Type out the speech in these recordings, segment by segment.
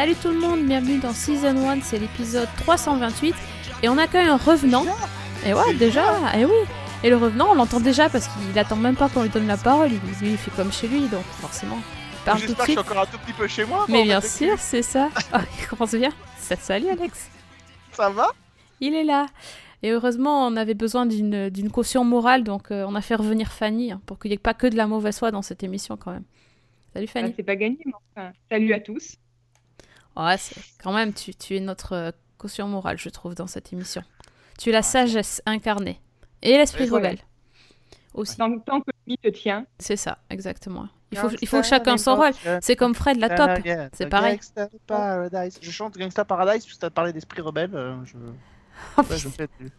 Salut tout le monde, bienvenue dans Season 1, c'est l'épisode 328 et on accueille un revenant. Et ouais, déjà, et oui. Et le revenant, on l'entend déjà parce qu'il attend même pas qu'on lui donne la parole, il, lui, il fait comme chez lui, donc forcément, il parle tout de J'espère que je suite. suis encore un tout petit peu chez moi. Mais bien sûr, c'est ça. Ah, il commence bien. Ça- Salut Alex, Ça va? Il est là. Et heureusement, on avait besoin d'une d'une caution morale, donc euh, on a fait revenir Fanny hein, pour qu'il n'y ait pas que de la mauvaise foi dans cette émission quand même. Salut Ah, Fanny. c'est pas gagné, mais enfin, salut à tous. Ouais, quand même, tu, tu es notre euh, caution morale, je trouve, dans cette émission. Tu es la sagesse incarnée. Et l'esprit Ouais. rebelle. Aussi. Tant, tant que lui te tient, C'est ça, exactement. Il faut, il faut chacun son rôle. C'est comme Fred, la top. C'est pareil. Gangsta Paradise. Je chante Gangsta Paradise puisque t'as parlé d'esprit rebelle. euh, je... Oh, ouais, je me fais plus.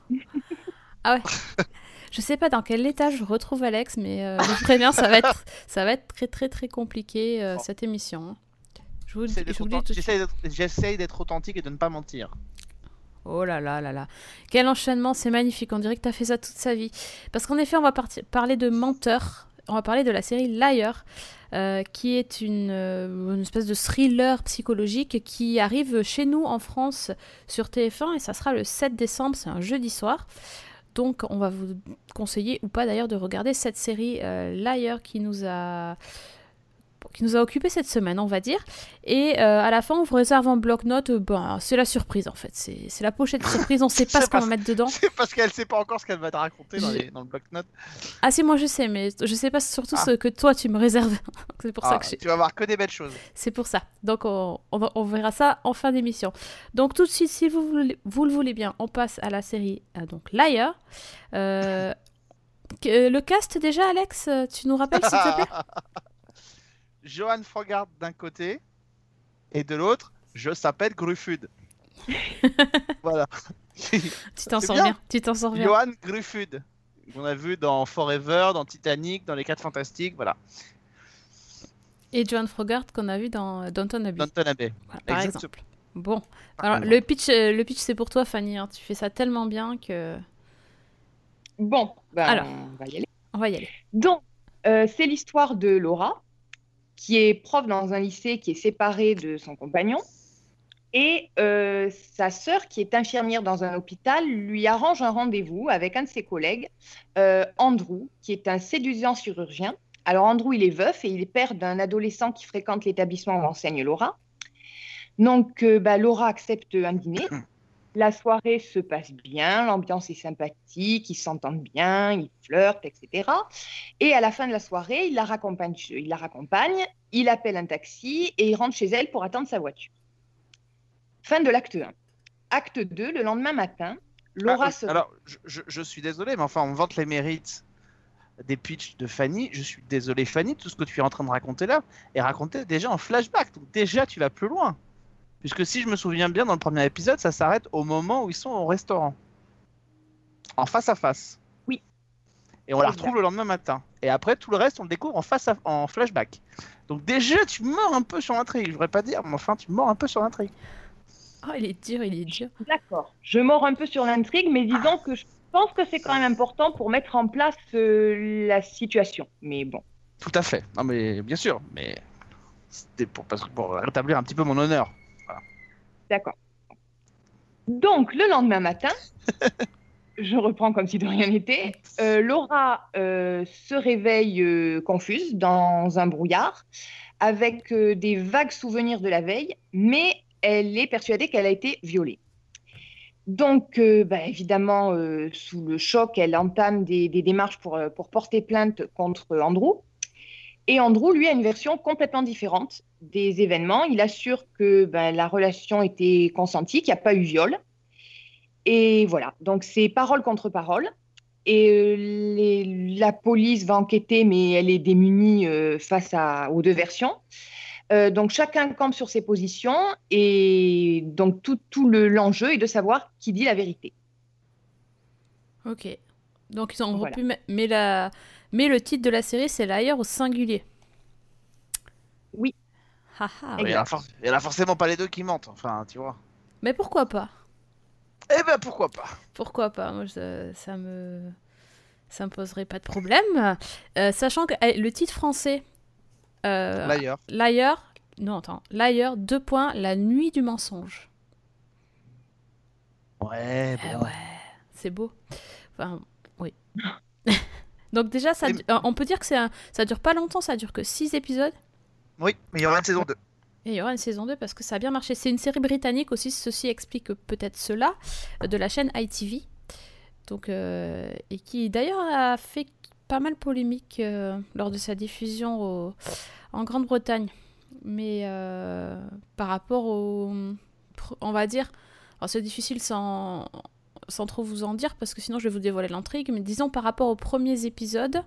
Ah ouais. Je sais pas dans quel état je retrouve Alex, mais euh, je vous préviens, ça va être, ça va être très très très compliqué euh, Bon. cette émission. Je vous, J'essaie d'être authentique- et de ne pas mentir. Oh là là là là. Quel enchaînement, c'est magnifique. On dirait que tu as fait ça toute sa vie. Parce qu'en effet, on va parler de Menteur. On va parler de la série Liar, euh, qui est une, euh, une espèce de thriller psychologique qui arrive chez nous en France sur TF1 et ça sera le 7 décembre, c'est un jeudi soir. Donc on va vous conseiller ou pas d'ailleurs de regarder cette série euh, Liar qui nous a qui nous a occupé cette semaine, on va dire. Et euh, à la fin, on vous réserve en bloc-notes. euh, ben, c'est la surprise en fait. C'est c'est la pochette surprise. On sait pas ce qu'on va mettre dedans. C'est parce qu'elle sait pas encore ce qu'elle va te raconter dans, Je- les- dans le bloc-notes. Ah si, moi je sais, mais je sais pas surtout Ah. ce que toi tu me réserves. c'est pour ça Ah, que j'ai- tu vas voir que des belles choses. c'est pour ça. Donc on, on va- on verra ça en fin d'émission. Donc tout de suite, si vous, voulez- vous le voulez bien, on passe à la série euh, donc Liar. Euh, le cast déjà, Alex, tu nous rappelles s'il te plaît? Johan Frogard d'un côté et de l'autre, je s'appelle Gruffud. voilà. Tu t'en sors bien. bien. Tu t'en sors bien. Johan Gruffud. On a vu dans Forever, dans Titanic, dans Les 4 Fantastiques, voilà. Et Joan Frogart qu'on a vu dans euh, Downton Abbey. Downton Abbey. Voilà, par Exact. exemple. Bon, Par alors exemple. le pitch, euh, le pitch c'est pour toi, Fanny. hein. Tu fais ça tellement bien que bon, ben, Alors. on va y aller. on va y aller. Donc, euh, c'est l'histoire de Laura, qui est prof dans un lycée qui est séparée de son compagnon. Et euh, sa sœur, qui est infirmière dans un hôpital, lui arrange un rendez-vous avec un de ses collègues, euh, Andrew, qui est un séduisant chirurgien. Alors, Andrew, il est veuf et il est père d'un adolescent qui fréquente l'établissement où enseigne Laura. Donc, euh, bah, Laura accepte un dîner. La soirée se passe bien, l'ambiance est sympathique, ils s'entendent bien, ils flirtent, etc. Et à la fin de la soirée, il la raccompagne, il la raccompagne, il appelle un taxi et il rentre chez elle pour attendre sa voiture. Fin de l'acte 1. Acte 2, le lendemain matin, Laura Ah, se... Alors, je, je- je suis désolé, mais enfin, on vante les mérites des pitchs de Fanny. Je suis désolé, Fanny, tout ce que tu es en train de raconter là est raconté déjà en flashback. Donc, déjà, tu vas plus loin. Puisque si je me souviens bien, dans le premier épisode, ça s'arrête au moment où ils sont au restaurant. En face à face. Oui. Et on la retrouve le lendemain matin. Et après, tout le reste, on le découvre en face à... en flashback. Donc, déjà, tu mords un peu sur l'intrigue. Je voudrais pas dire, mais enfin, tu mords un peu sur l'intrigue. Oh, il est dur, il est dur. D'accord. Je mords un peu sur l'intrigue, mais disons que je pense que c'est quand même important pour mettre en place euh, la situation. Mais bon. Tout à fait. Non, mais bien sûr. Mais c'était pour rétablir un petit peu mon honneur. D'accord. Donc, le lendemain matin, je reprends comme si de rien n'était, euh, Laura euh, se réveille euh, confuse dans un brouillard avec des vagues souvenirs de la veille, mais elle est persuadée qu'elle a été violée. Donc, bah, évidemment, sous le choc, elle entame des, des démarches pour, pour porter plainte contre Andrew. Et Andrew, lui, a une version complètement différente des événements. Il assure que ben, la relation était consentie, qu'il n'y a pas eu viol. Et voilà, donc c'est parole contre parole. Et euh, les- la police va enquêter, mais elle est démunie euh, face à, aux deux versions. Euh, donc chacun campe sur ses positions et donc tout, tout le- l'enjeu est de savoir qui dit la vérité. Ok. Donc ils ont Voilà. mais la mais le titre de la série c'est l'ailleurs au singulier. Oui. Il y, en a for- il y en a forcément pas les deux qui mentent. Enfin, tu vois. Mais pourquoi pas? Eh ben pourquoi pas? Pourquoi pas? Moi, je- ça me ça me poserait pas de problème. Euh, sachant que eh, le titre français, euh, D'ailleurs. Liar, non attends, Liar, deux points, la nuit du mensonge. Ouais, Eh bon. ouais, c'est beau. Enfin, oui. Donc déjà, ça, Et- du- euh, on peut dire que un- ça dure pas longtemps, ça dure que 6 épisodes. Oui, mais il y aura une saison 2. Et il y aura une saison 2 parce que ça a bien marché. C'est une série britannique aussi, ceci explique peut-être cela, euh, de la chaîne ITV. Donc, euh, et qui d'ailleurs a fait pas mal polémique euh, lors de sa diffusion au- en Grande-Bretagne. Mais euh, par rapport au. On va dire. alors C'est difficile sans, sans trop vous en dire parce que sinon je vais vous dévoiler l'intrigue. Mais disons par rapport aux premiers épisodes.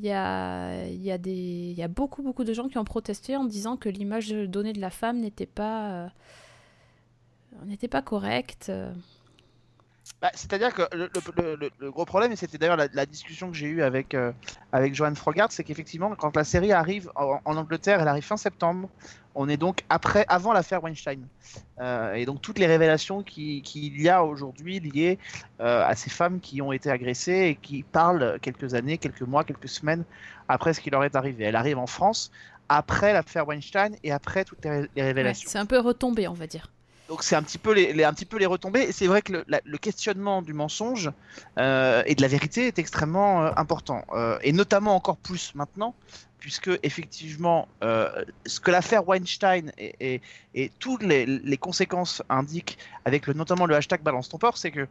Il y a, beaucoup, beaucoup de gens qui ont protesté en disant que l'image donnée de la femme n'était pas, euh, n'était pas correcte. Bah, C'est-à-dire que le, le- le- le gros problème, et c'était d'ailleurs la, la discussion que j'ai eue avec, euh, avec Johan Frogart, c'est qu'effectivement, quand la série arrive en, en Angleterre, elle arrive fin septembre. On est donc après, avant l'affaire Weinstein. Euh, et donc toutes les révélations qui- qu'il y a aujourd'hui liées euh, à ces femmes qui ont été agressées et qui parlent quelques années, quelques mois, quelques semaines après ce qui leur est arrivé. Elle arrive en France après l'affaire Weinstein et après toutes les, ré- les Ouais, révélations. c'est un peu retombé, on va dire. Donc c'est un petit peu les, les- un retombées. Et c'est vrai que le, questionnement du mensonge euh, et de la vérité est extrêmement euh, important, Euh, et notamment encore plus maintenant, puisque effectivement, ce que l'affaire Weinstein et, toutes les, conséquences indiquent, avec notamment le hashtag Balance ton port, c'est que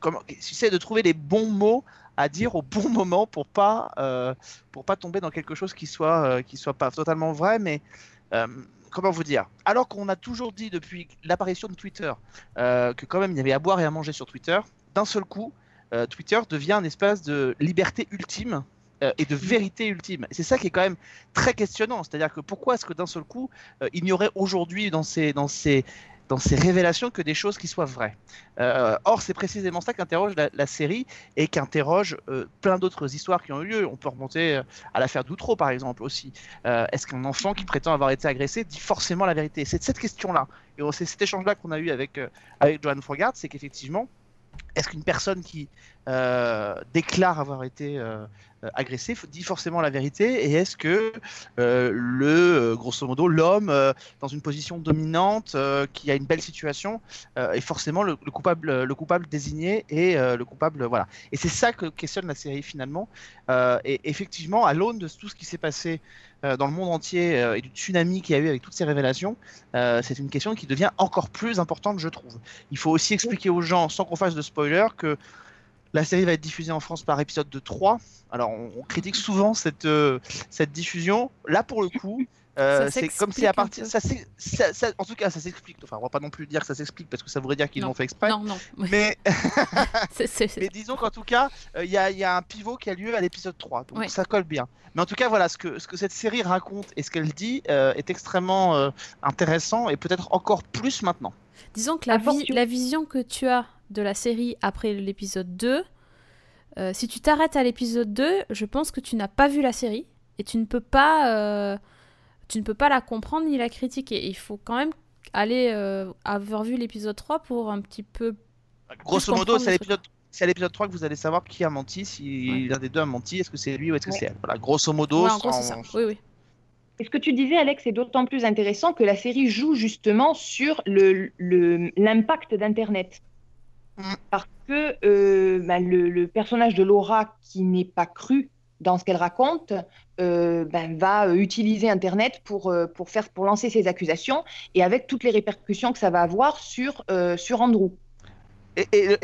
comment, c'est de trouver les bons mots à dire au bon moment pour pas pour pas tomber dans quelque chose qui soit qui soit pas totalement vrai, mais comment vous dire Alors qu'on a toujours dit depuis l'apparition de Twitter euh, que quand même il y avait à boire et à manger sur Twitter, d'un seul coup, euh, Twitter devient un espace de liberté ultime euh, et de vérité ultime. C'est ça qui est quand même très questionnant. C'est-à-dire que pourquoi est-ce que d'un seul coup, il n'y aurait aujourd'hui dans ces dans ces révélations que des choses qui soient vraies. Euh, or, c'est précisément ça qu'interroge la, série et qu'interroge euh, plein d'autres histoires qui ont eu lieu. On peut remonter euh, à l'affaire d'Outreau, par exemple, aussi. Est-ce qu'un enfant qui prétend avoir été agressé dit forcément la vérité? C'est cette question-là. Et c'est cet échange-là qu'on a eu avec, avec Johan Frogart, c'est qu'effectivement, est-ce qu'une personne qui euh, déclare avoir été euh, agressée dit forcément la vérité Et est-ce que euh, le, grosso modo, l'homme dans une position dominante, qui a une belle situation, est forcément le, le coupable, le coupable désigné et le coupable, voilà. Et c'est ça que questionne la série finalement. Et effectivement, à l'aune de tout ce qui s'est passé dans le monde entier euh, et du tsunami qu'il y a eu avec toutes ces révélations, euh, c'est une question qui devient encore plus importante, je trouve. Il faut aussi expliquer aux gens, sans qu'on fasse de spoiler, que la série va être diffusée en France par épisode de 3. Alors, on, critique souvent cette, euh, cette diffusion. Là, pour le coup, euh, c'est comme si à partir. Ça, s'ex- ça- ça- en tout cas, ça s'explique. Enfin, on va pas non plus dire que ça s'explique parce que ça voudrait dire qu'ils l'ont fait exprès. Non, non. Mais, disons qu'en tout cas, euh, il y, a, il y a un pivot qui a lieu à l'épisode 3. Donc Ouais. ça colle bien. Mais en tout cas, voilà, ce que, ce que cette série raconte et ce qu'elle dit euh, est extrêmement euh, intéressant et peut-être encore plus maintenant. Disons que la, vi- la vision que tu as de la série après l'épisode 2, euh, si tu t'arrêtes à l'épisode 2, je pense que tu n'as pas vu la série et tu ne peux pas, euh, tu ne peux pas la comprendre ni la critiquer. Il faut quand même aller euh, avoir vu l'épisode 3 pour un petit peu. Grosso modo, c'est l'épisode. C'est à l'épisode 3 que vous allez savoir qui a menti, si Ouais. l'un des deux a menti, est-ce que c'est lui ou est-ce que Ouais. c'est elle? Voilà, grosso modo, Ouais, en gros, c'est ça. sans- Oui, oui. Et ce que tu disais, Alex, est d'autant plus intéressant que la série joue justement sur le- le- l'impact d'Internet. Mm. Parce que euh, le, le personnage de Laura, qui n'est pas cru dans ce qu'elle raconte, euh, ben, va euh, utiliser Internet pour, euh, pour, faire, pour lancer ses accusations et avec toutes les répercussions que ça va avoir sur, sur Andrew. Et,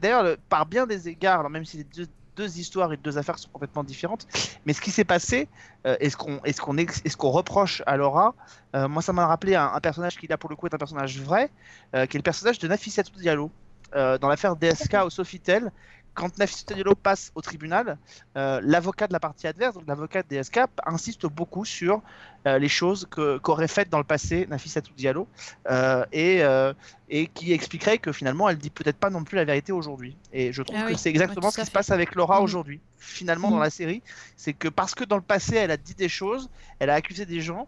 d'ailleurs, le- par bien des égards, alors même si les deux, deux histoires et deux affaires sont complètement différentes, mais ce qui s'est passé euh, et ce qu'on ce qu'on et ce qu'on reproche à Laura, moi ça m'a rappelé un, personnage qui là pour le coup est un personnage vrai, qui est le personnage de Nafissatou Diallo dans l'affaire DSK au Sofitel. Quand Nafissatou Diallo passe au tribunal, euh, l'avocat de la partie adverse, donc l'avocat de DSK, insiste beaucoup sur euh, les choses qu'aurait faites dans le passé Nafissatou Diallo euh, et et qui expliquerait que finalement elle dit peut-être pas non plus la vérité aujourd'hui. Et je trouve Ah que oui, c'est exactement ouais, ce qui se passe avec Laura Mhm. aujourd'hui. Finalement dans Mhm. la série, c'est que parce que dans le passé elle a dit des choses, elle a accusé des gens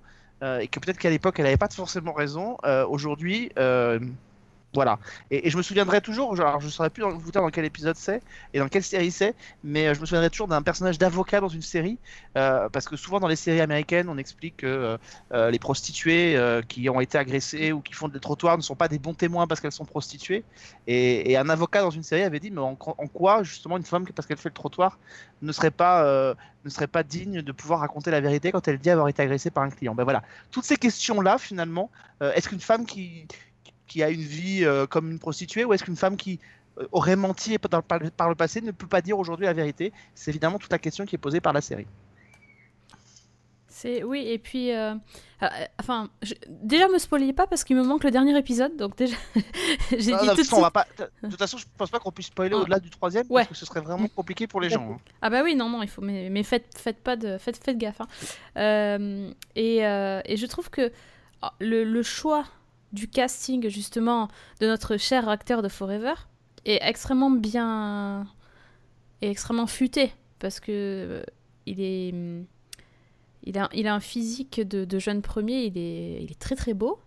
et que peut-être qu'à l'époque elle n'avait pas forcément raison. aujourd'hui, Voilà. Et, je me souviendrai toujours, alors je ne saurais plus dans- vous dire dans quel épisode c'est et dans quelle série c'est, mais euh, je me souviendrai toujours d'un personnage d'avocat dans une série, euh, parce que souvent dans les séries américaines, on explique que euh, les prostituées qui ont été agressées ou qui font des trottoirs ne sont pas des bons témoins parce qu'elles sont prostituées. Et, un avocat dans une série avait dit, mais en, quoi justement une femme, parce qu'elle fait le trottoir, ne serait pas ne serait pas digne de pouvoir raconter la vérité quand elle dit avoir été agressée par un client? Ben voilà, toutes ces questions-là, finalement, est-ce qu'une femme qui, qui a une vie euh, comme une prostituée ou est-ce qu'une femme qui euh, aurait menti par, par le- par le passé ne peut pas dire aujourd'hui la vérité? C'est évidemment toute la question qui est posée par la série. Oui et puis euh, euh, enfin je- déjà me spoiliez pas parce qu'il me manque le dernier épisode donc déjà j'ai dit non, tout de va suite pas- de toute façon, je pense pas qu'on puisse spoiler Ah. au-delà du troisième Ouais. parce que ce serait vraiment compliqué pour les gens. hein. ah bah oui non non il faut mais, mais faites faites pas de faites faites gaffe hein. Euh, et, et je trouve que oh, le, le choix du casting justement de notre cher acteur de Forever est extrêmement bien et extrêmement futé parce que euh, il est hum, il a, il a un physique de, de jeune premier, il est, il est très très beau.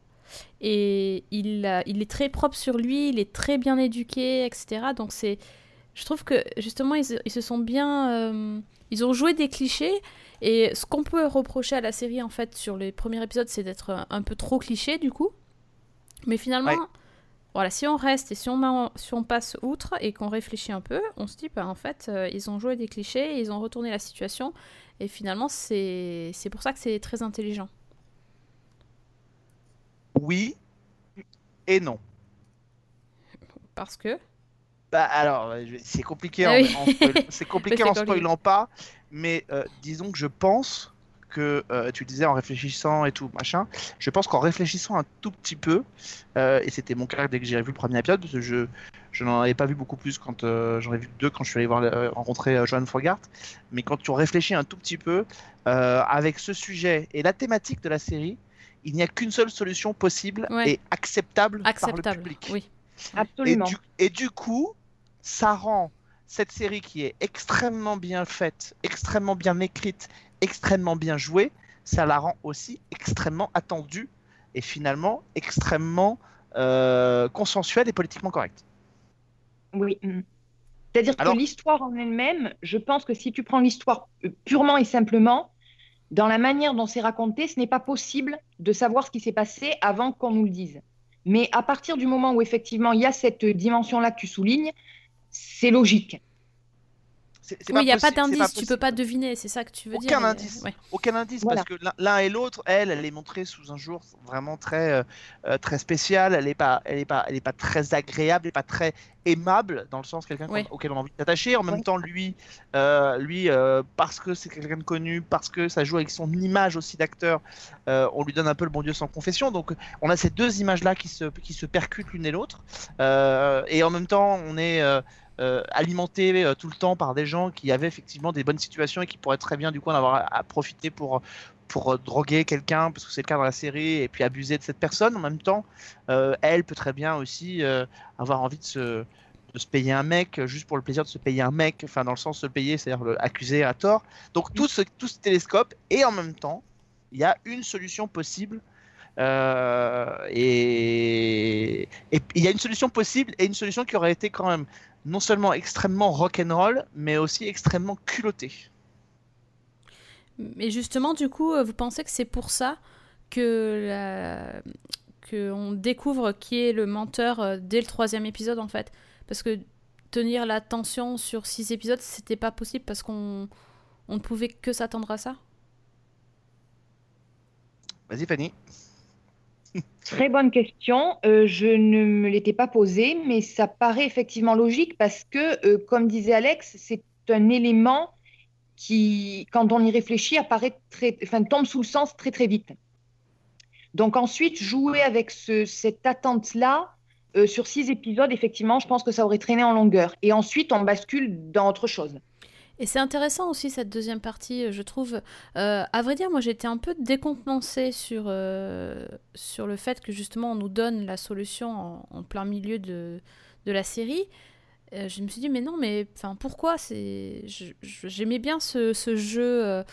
Et il, il est très propre sur lui, il est très bien éduqué, etc. Donc c'est, je trouve que justement ils, ils se sont bien, euh, ils ont joué des clichés. Et ce qu'on peut reprocher à la série en fait sur les premiers épisodes, c'est d'être un peu trop cliché du coup. Mais finalement, Ouais. voilà, si on reste et si on, a- si on passe outre et qu'on réfléchit un peu, on se dit bah en fait euh, ils ont joué des clichés, ils ont retourné la situation. Et finalement, c'est pour ça que c'est très intelligent. Oui et non. Parce que. Bah alors, euh, c'est compliqué, Ah en, oui. compliqué en spoilant pas, mais euh, disons que je pense que euh, tu disais en réfléchissant et tout machin, je pense qu'en réfléchissant un tout petit peu, euh, et c'était mon cas dès que j'ai vu le premier épisode, parce que je je n'en avais pas vu beaucoup plus quand euh, j'en ai vu deux quand je suis allé voir euh, rencontrer euh, Joan Fogart, mais quand tu réfléchis un tout petit peu euh, avec ce sujet et la thématique de la série, il n'y a qu'une seule solution possible Ouais. et acceptable, par le Acceptable. public. Oui. Et Absolument. du, et du coup, ça rend cette série qui est extrêmement bien faite, extrêmement bien écrite, extrêmement bien jouée, ça la rend aussi extrêmement attendue et finalement extrêmement euh, consensuelle et politiquement correcte. Oui. mm. C'est-à-dire Alors- que l'histoire en elle-même, je pense que si tu prends l'histoire euh, purement et simplement, dans la manière dont c'est raconté, ce n'est pas possible de savoir ce qui s'est passé avant qu'on nous le dise. Mais à partir du moment où effectivement il y a cette dimension-là que tu soulignes, c'est logique. Oui, il n'y a pas d'indice, tu peux pas deviner, c'est ça que tu veux dire. Aucun mais- indice. ouais. Aucun indice Voilà. parce que l'un- et l'autre, elle, elle est montrée sous un jour vraiment très euh, euh, très spécial. Elle est pas, elle est pas, elle est pas très agréable, elle est pas très aimable dans le sens quelqu'un Ouais. auquel on a envie de s'attacher. En même Ouais. temps, lui, euh, lui, euh, parce que c'est quelqu'un de connu, parce que ça joue avec son image aussi d'acteur, euh, on lui donne un peu le bon Dieu sans confession. Donc, on a ces deux images-là qui se qui se percutent l'une et l'autre, Euh, et en même temps, on est euh, alimenté euh, tout le temps par des gens qui avaient effectivement des bonnes situations et qui pourraient très bien du coup en avoir à, profiter pour pour euh, droguer quelqu'un parce que c'est le cas dans la série et puis abuser de cette personne en même temps. Euh, elle peut très bien aussi avoir envie de se de se payer un mec juste pour le plaisir de se payer un mec enfin dans le sens de se payer c'est-à-dire accuser à tort. Donc tout ce tout ce télescope et en même temps il y a une solution possible et il y a une solution possible et une solution qui aurait été quand même non seulement extrêmement rock'n'roll, mais aussi extrêmement culottée. Mais justement, du coup, euh, vous pensez que c'est pour ça que la... que on découvre qui est le menteur euh, dès le troisième épisode, en fait? Parce que tenir la tension sur six épisodes, c'était pas possible parce qu'on on ne pouvait que s'attendre à ça? Vas-y, Fanny. Très bonne question. Euh, je ne me l'étais pas posée, mais ça paraît effectivement logique parce que, euh, comme disait Alex, c'est un élément qui, quand on y réfléchit, apparaît très, tombe sous le sens très très vite. Donc ensuite, jouer avec ce- cette attente-là euh, sur six épisodes, effectivement, je pense que ça aurait traîné en longueur. Et ensuite, on bascule dans autre chose. Et c'est intéressant aussi cette deuxième partie, je trouve. Euh, à vrai dire, moi j'étais un peu décontenancée sur, euh, sur le fait que justement on nous donne la solution en, en plein milieu de, de la série. Euh, je me suis dit, mais non, mais enfin, pourquoi? C'est... J'aimais bien ce, ce jeu euh,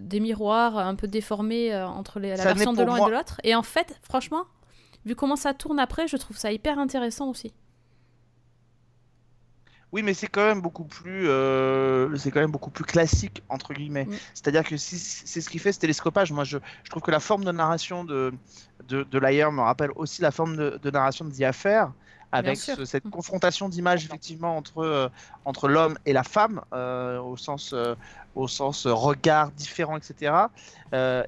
des miroirs un peu déformés entre les- la Ça version de l'un et de l'autre. Et en fait, franchement, vu comment ça tourne après, je trouve ça hyper intéressant aussi. Oui, mais c'est quand même beaucoup plus, euh, c'est quand même beaucoup plus classique entre guillemets. Mm. C'est-à-dire que si, c'est ce qui fait ce télescopage. Moi, je, je trouve que la forme de narration de de, de Liar me rappelle aussi la forme de, de narration de The Affair, avec ce- cette Mm. confrontation d'images effectivement entre euh, entre l'homme et la femme euh, au sens euh, au sens regard différent, etc.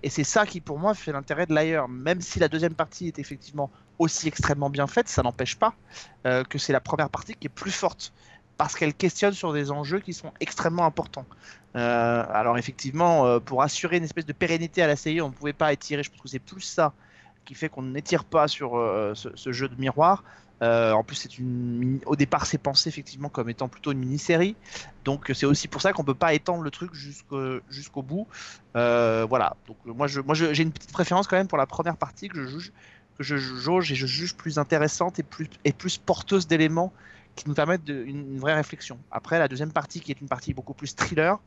Et c'est ça qui pour moi fait l'intérêt de Liar. Même si la deuxième partie est effectivement aussi extrêmement bien faite, ça n'empêche pas que c'est la première partie qui est plus forte parce qu'elle questionne sur des enjeux qui sont extrêmement importants. Euh, alors effectivement, euh, pour assurer une espèce de pérennité à la série, on ne pouvait pas étirer. Je pense que c'est plus ça qui fait qu'on n'étire pas sur euh, ce, jeu de miroir. En plus, au départ, c'est pensé effectivement comme étant plutôt une mini-série, donc c'est aussi pour ça qu'on peut pas étendre le truc jusqu'au bout. Voilà. Donc moi, j'ai une petite préférence quand même pour la première partie que je juge, jauge et je juge plus intéressante et plus porteuse d'éléments qui nous permettent de, une, une vraie réflexion. Après, la deuxième partie, qui est une partie beaucoup plus thriller,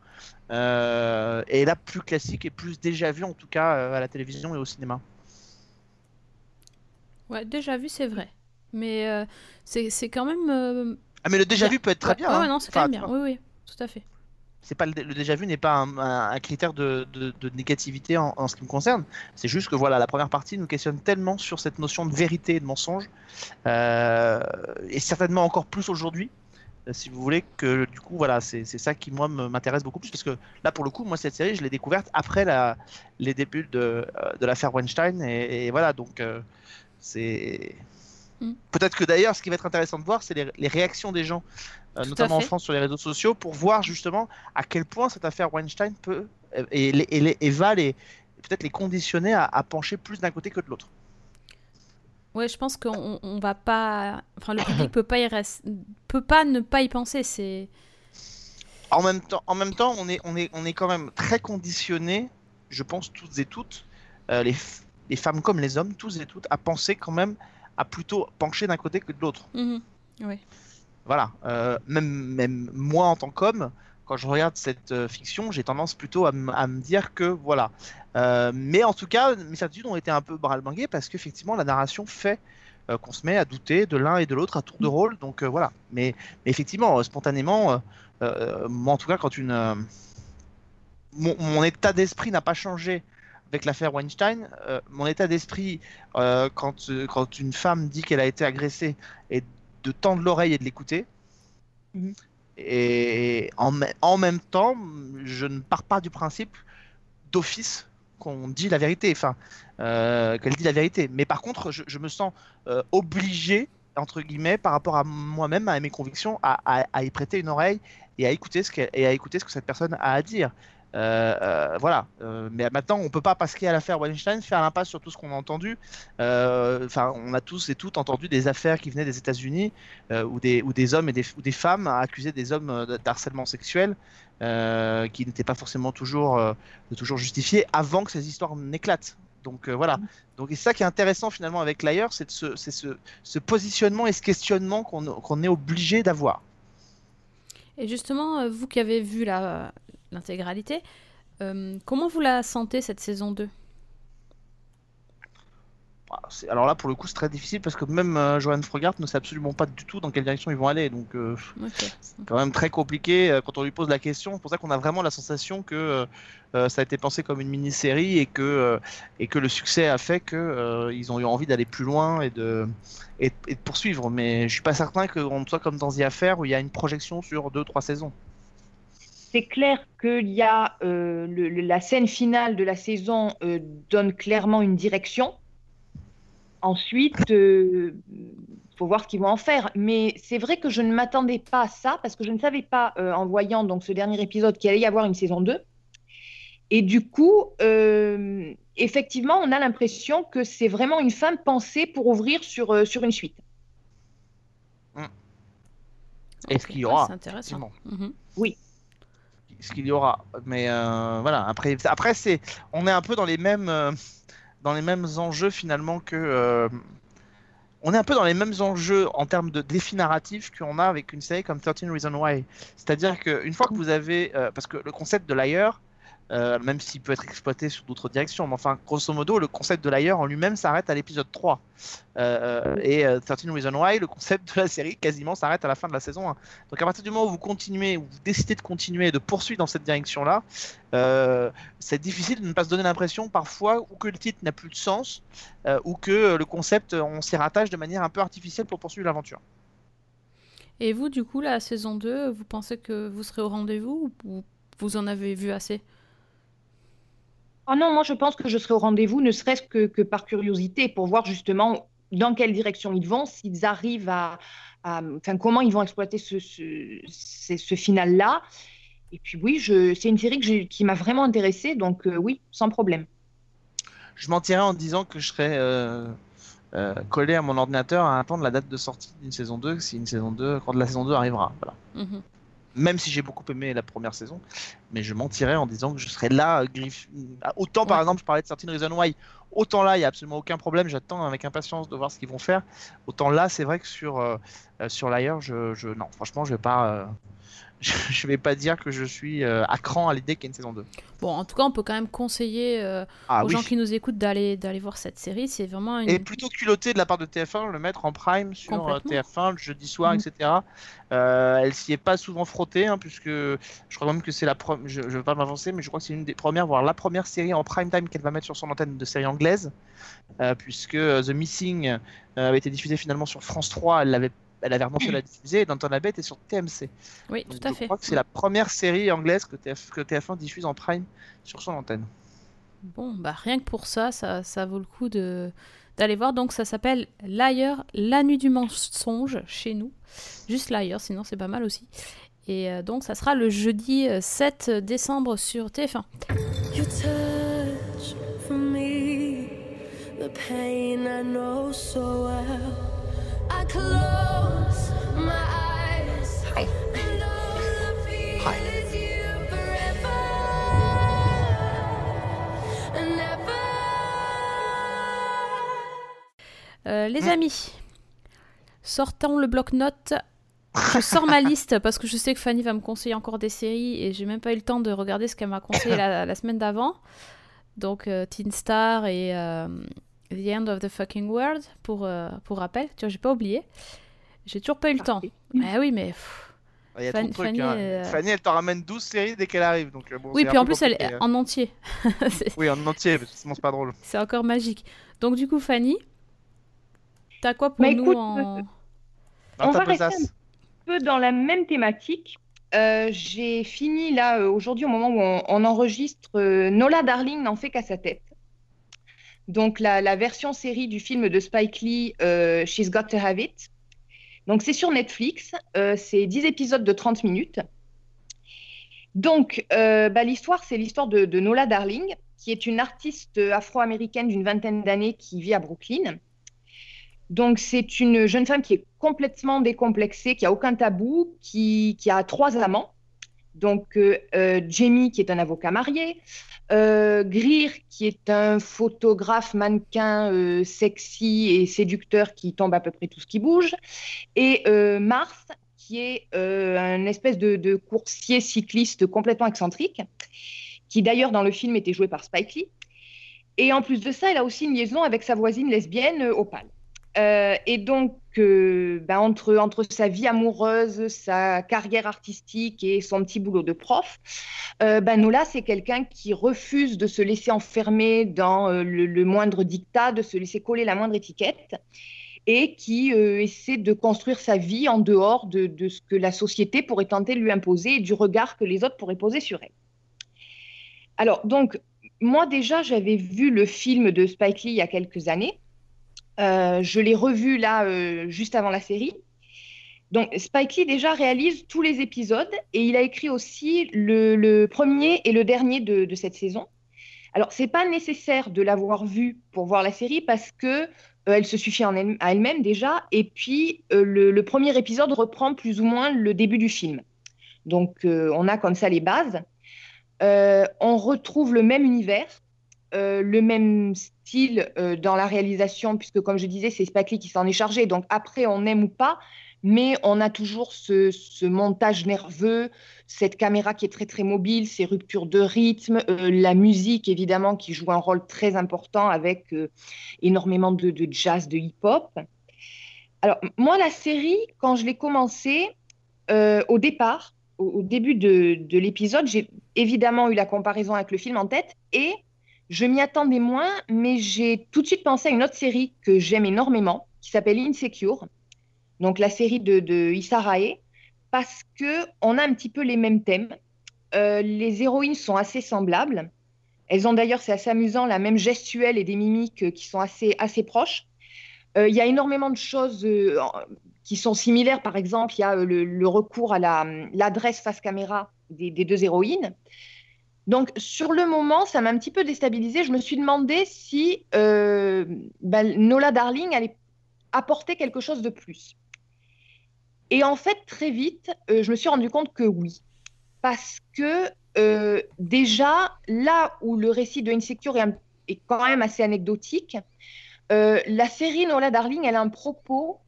euh, est là plus classique et plus déjà vue, en tout cas euh, à la télévision et au cinéma. Ouais, déjà vu, c'est vrai. Mais euh, c'est quand même. euh, Ah, mais le déjà vu peut être très bien. hein. ouais, non, c'est Enfin, quand même bien. Oui, oui, tout à fait. C'est pas le, le déjà vu n'est pas un, un- un critère de, de- de négativité en, en ce qui me concerne. C'est juste que voilà, la première partie nous questionne tellement sur cette notion de vérité et de mensonge, euh, et certainement encore plus aujourd'hui, euh, si vous voulez, que du coup voilà, c'est ça qui moi m'intéresse beaucoup plus parce que là pour le coup, moi cette série, je l'ai découverte après la, les débuts de, euh, de l'affaire Weinstein, et, et voilà donc euh, c'est Mm. peut-être que d'ailleurs, ce qui va être intéressant de voir, c'est les, les réactions des gens, notamment en. France sur les réseaux sociaux, pour voir justement à quel point cette affaire Weinstein peut euh, et, va les peut-être les conditionner à, à pencher plus d'un côté que de l'autre. Ouais, je pense qu'on on va pas. Enfin, le public peut pas y rest- peut pas ne pas y penser. C'est. En même temps, en même temps, on est on est on est quand même très conditionné, je pense toutes et toutes, euh, les, f- les femmes comme les hommes, tous et toutes, à penser quand même à plutôt pencher d'un côté que de l'autre. Mhm. Ouais. Voilà, euh, même, moi en tant qu'homme, quand je regarde cette euh, fiction, j'ai tendance plutôt à, me dire que voilà. Euh, mais en tout cas, mes certitudes ont été un peu bras-le-banguées parce qu'effectivement, la narration fait qu'on se met à douter de l'un et de l'autre à tour de rôle. Donc voilà. Mais, effectivement, spontanément, moi en tout cas, quand une. mon, état d'esprit n'a pas changé avec l'affaire Weinstein. mon état d'esprit, quand, quand une femme dit qu'elle a été agressée, est de tendre l'oreille et de l'écouter. Mhm. Et en, me- en même temps, je ne pars pas du principe d'office qu'on dit la vérité, enfin, euh, qu'elle dit la vérité. Mais par contre, je, je me sens euh, obligé, entre guillemets, par rapport à moi-même, à mes convictions, à, à- à y prêter une oreille et à écouter ce, et à écouter ce que cette personne a à dire. Euh, euh, voilà. Euh, mais maintenant, on peut pas, y a l'affaire Weinstein, faire l'impasse sur tout ce qu'on a entendu. Enfin, on a tous et toutes entendu des affaires qui venaient des États-Unis où, des, hommes et des, femmes accusaient des hommes d'harcèlement sexuel qui n'étaient pas forcément toujours, euh, toujours justifiés avant que ces histoires n'éclatent. Donc voilà. Donc et ça qui est intéressant finalement avec l'ailleurs, c'est ce, positionnement et ce questionnement qu'on est obligé d'avoir. Et justement, euh, vous qui avez vu la- l'intégralité, euh, comment vous la sentez cette saison 2 Voilà, c'est- Alors là, pour le coup, c'est très difficile parce que même euh, Johan Frogart ne sait absolument pas du tout dans quelle direction ils vont aller. Donc, euh, c'est quand même très compliqué euh, quand on lui pose la question. C'est pour ça qu'on a vraiment la sensation que euh, ça a été pensé comme une mini-série et que, euh, et que le succès a fait que euh, ils ont eu envie d'aller plus loin et de, et, et de poursuivre. Mais je suis pas certain qu'on soit comme dans The Affair où il y a une projection sur deux, trois saisons. C'est clair qu'il y a euh, le- le- la scène finale de la saison euh, donne clairement une direction. Ensuite, il faut voir ce qu'ils vont en faire. Mais c'est vrai que je ne m'attendais pas à ça parce que je ne savais pas euh, en voyant donc ce dernier épisode qu'il allait y avoir une saison 2. Et du coup, euh, effectivement, on a l'impression que c'est vraiment une fin pensée pour ouvrir sur, euh, sur une suite. Et ce Ok, qu'il y ouais, aura, c'est intéressant. effectivement. Mhm. ce qu'il y aura. Mais euh, voilà, après, après c'est, on est un peu dans les mêmes, euh, dans les mêmes enjeux finalement que, euh, on est un peu dans les mêmes enjeux en termes de défi narratif qu'on a avec une série comme 13 Reasons Why. C'est-à-dire qu'une fois que vous avez, euh, parce que le concept de l'ailleurs, euh, même s'il peut être exploité sur d'autres directions. Mais enfin, grosso modo, le concept de l'ailleurs en lui-même s'arrête à l'épisode 3. Euh, et euh, 13 Reasons Why, le concept de la série quasiment s'arrête à la fin de la saison 1. Donc à partir du moment où vous continuez, où vous décidez de continuer et de poursuivre dans cette direction-là, euh, c'est difficile de ne pas se donner l'impression parfois ou que le titre n'a plus de sens, euh, ou que le concept, on s'y rattache de manière un peu artificielle pour poursuivre l'aventure. Et vous, du coup, la saison 2, vous pensez que vous serez au rendez-vous ou vous en avez vu assez? Oh non, moi je pense que je serai au rendez-vous, ne serait-ce que, que par curiosité, pour voir justement dans quelle direction ils vont, s'ils arrivent à, à- enfin comment ils vont exploiter ce, ce, ce- ce final-là. Et puis oui, c'est une série que qui m'a vraiment intéressée, donc euh, oui, sans problème. Je mentirais en disant que je serais euh, euh, collé à mon ordinateur à attendre la date de sortie d'une saison 2, si une saison 2, quand la saison 2 arrivera. Voilà. Mhm. Même si j'ai beaucoup aimé la première saison, mais je mentirais en disant que je serais là, griffe... autant par exemple, je parlais de Certain Reason Why, autant là, il n'y a absolument aucun problème, j'attends avec impatience de voir ce qu'ils vont faire. Autant là, c'est vrai que sur, euh, euh, sur l'ailleurs, je, je, non, franchement, je vais pas, euh, je vais pas dire que je suis euh, à cran à l'idée qu'il y ait une saison 2. Bon, en tout cas, on peut quand même conseiller euh, Ah aux oui. gens qui nous écoutent d'aller d'aller voir cette série. C'est vraiment une. Et plutôt culotté de la part de TF1, le mettre en prime sur euh, Complètement. TF1 le jeudi soir, Mhm. etc. Euh, elle s'y est pas souvent frottée, hein, puisque je crois même que c'est la première, je, je veux pas m'avancer, mais je crois que c'est une des premières, voire la première série en prime time qu'elle va mettre sur son antenne de série anglaise, euh, puisque The Missing avait été diffusé finalement sur France 3, elle l'avait elle avait renoncé à la diffuser et Downton Abbey était sur TMC. Oui, Donc, tout à je fait. crois que c'est la première série anglaise que, TF, que TF1 diffuse en prime sur son antenne. Bon, bah rien que pour ça, ça, ça vaut le coup de d'aller voir. Donc ça s'appelle L'ailleurs, la nuit du mensonge chez nous. Juste l'ailleurs, sinon c'est pas mal aussi. Et euh, donc ça sera le jeudi euh, 7 décembre sur TF1. Your touch for me, the pain I know so well. Hi. Hi. Euh, les Mm. amis, sortons le bloc-notes. Je sors ma liste parce que je sais que Fanny va me conseiller encore des séries et j'ai même pas eu le temps de regarder ce qu'elle m'a conseillé la, la semaine d'avant. Donc euh, Teen Star et euh, The End of the Fucking World pour, euh, pour rappel. Tu vois, j'ai pas oublié. J'ai toujours pas eu le temps. Parfait. Ah oui, mais. pff. Il y a Fanny- trop de trucs. Fanny, hein. euh, Fanny, elle t'en ramène 12 séries dès qu'elle arrive. Donc, euh, bon, Oui, puis un en plus, elle est en entier. Oui, en entier, parce que sinon c'est pas drôle. C'est encore magique. Donc, du coup, Fanny, t'as quoi pour Bah, nous écoute, en. Non, On va rester besace. peu dans la même thématique. Euh, j'ai fini là aujourd'hui au moment où on, on enregistre euh, Nola Darling n'en fait qu'à sa tête. Donc la, version série du film de Spike Lee, euh, She's Got to Have It. Donc c'est sur Netflix, euh, c'est 10 épisodes de 30 minutes. Donc euh, bah, l'histoire, c'est l'histoire de, Nola Darling, qui est une artiste afro-américaine d'une vingtaine d'années qui vit à Brooklyn. Donc, c'est une jeune femme qui est complètement décomplexée, qui a aucun tabou, qui a trois amants. Donc, euh, euh, Jamie, qui est un avocat marié, euh, Greer, qui est un photographe mannequin sexy et séducteur qui tombe à peu près tout ce qui bouge, et Mars, qui est un espèce de, de coursier cycliste complètement excentrique, qui d'ailleurs dans le film était joué par Spike Lee. Et en plus de ça, elle a aussi une liaison avec sa voisine lesbienne, Opal. Euh, et donc, euh, ben, entre, sa vie amoureuse, sa carrière artistique et son petit boulot de prof, euh, ben, Nola, c'est quelqu'un qui refuse de se laisser enfermer dans euh, le, moindre dictat, de se laisser coller la moindre étiquette, et qui essaie de construire sa vie en dehors de, de ce que la société pourrait tenter de lui imposer et du regard que les autres pourraient poser sur elle. Alors, donc, moi déjà, j'avais vu le film de Spike Lee il y a quelques années. Euh, je l'ai revu là euh, juste avant la série. Donc Spike Lee déjà réalise tous les épisodes et il a écrit aussi le, premier et le dernier de, cette saison. Alors c'est pas nécessaire de l'avoir vu pour voir la série parce que euh, elle se suffit à elle-même déjà et puis le, premier épisode reprend plus ou moins le début du film. Donc on a comme ça les bases. On retrouve le même univers euh, le même style euh, dans la réalisation, puisque comme je disais, c'est Spike Lee qui s'en est chargé. Donc après, on aime ou pas, mais on a toujours ce, montage nerveux, cette caméra qui est très très mobile, ces ruptures de rythme, euh, la musique évidemment qui joue un rôle très important avec énormément de, jazz, de hip-hop. Alors moi, la série, quand je l'ai commencée, au départ, au, au début de, de l'épisode, j'ai évidemment eu la comparaison avec le film en tête et je m'y attendais moins, mais j'ai tout de suite pensé à une autre série que j'aime énormément, qui s'appelle Insecure, donc la série de, de Issa Rae, parce que on a un petit peu les mêmes thèmes. Euh, les héroïnes sont assez semblables. Elles ont d'ailleurs, c'est assez amusant, la même gestuelle et des mimiques qui sont assez, assez proches. Euh, Il y a énormément de choses euh, qui sont similaires. Par exemple, il y a le, recours à la- l'adresse face caméra des deux héroïnes. Donc, sur le moment, ça m'a un petit peu déstabilisée. Je me suis demandé si euh, ben, Nola Darling allait apporter quelque chose de plus. Et en fait, très vite, euh, je me suis rendu compte que oui. Parce que euh, déjà, là où le récit de Insecure est, est quand même assez anecdotique, la série Nola Darling, elle a un propos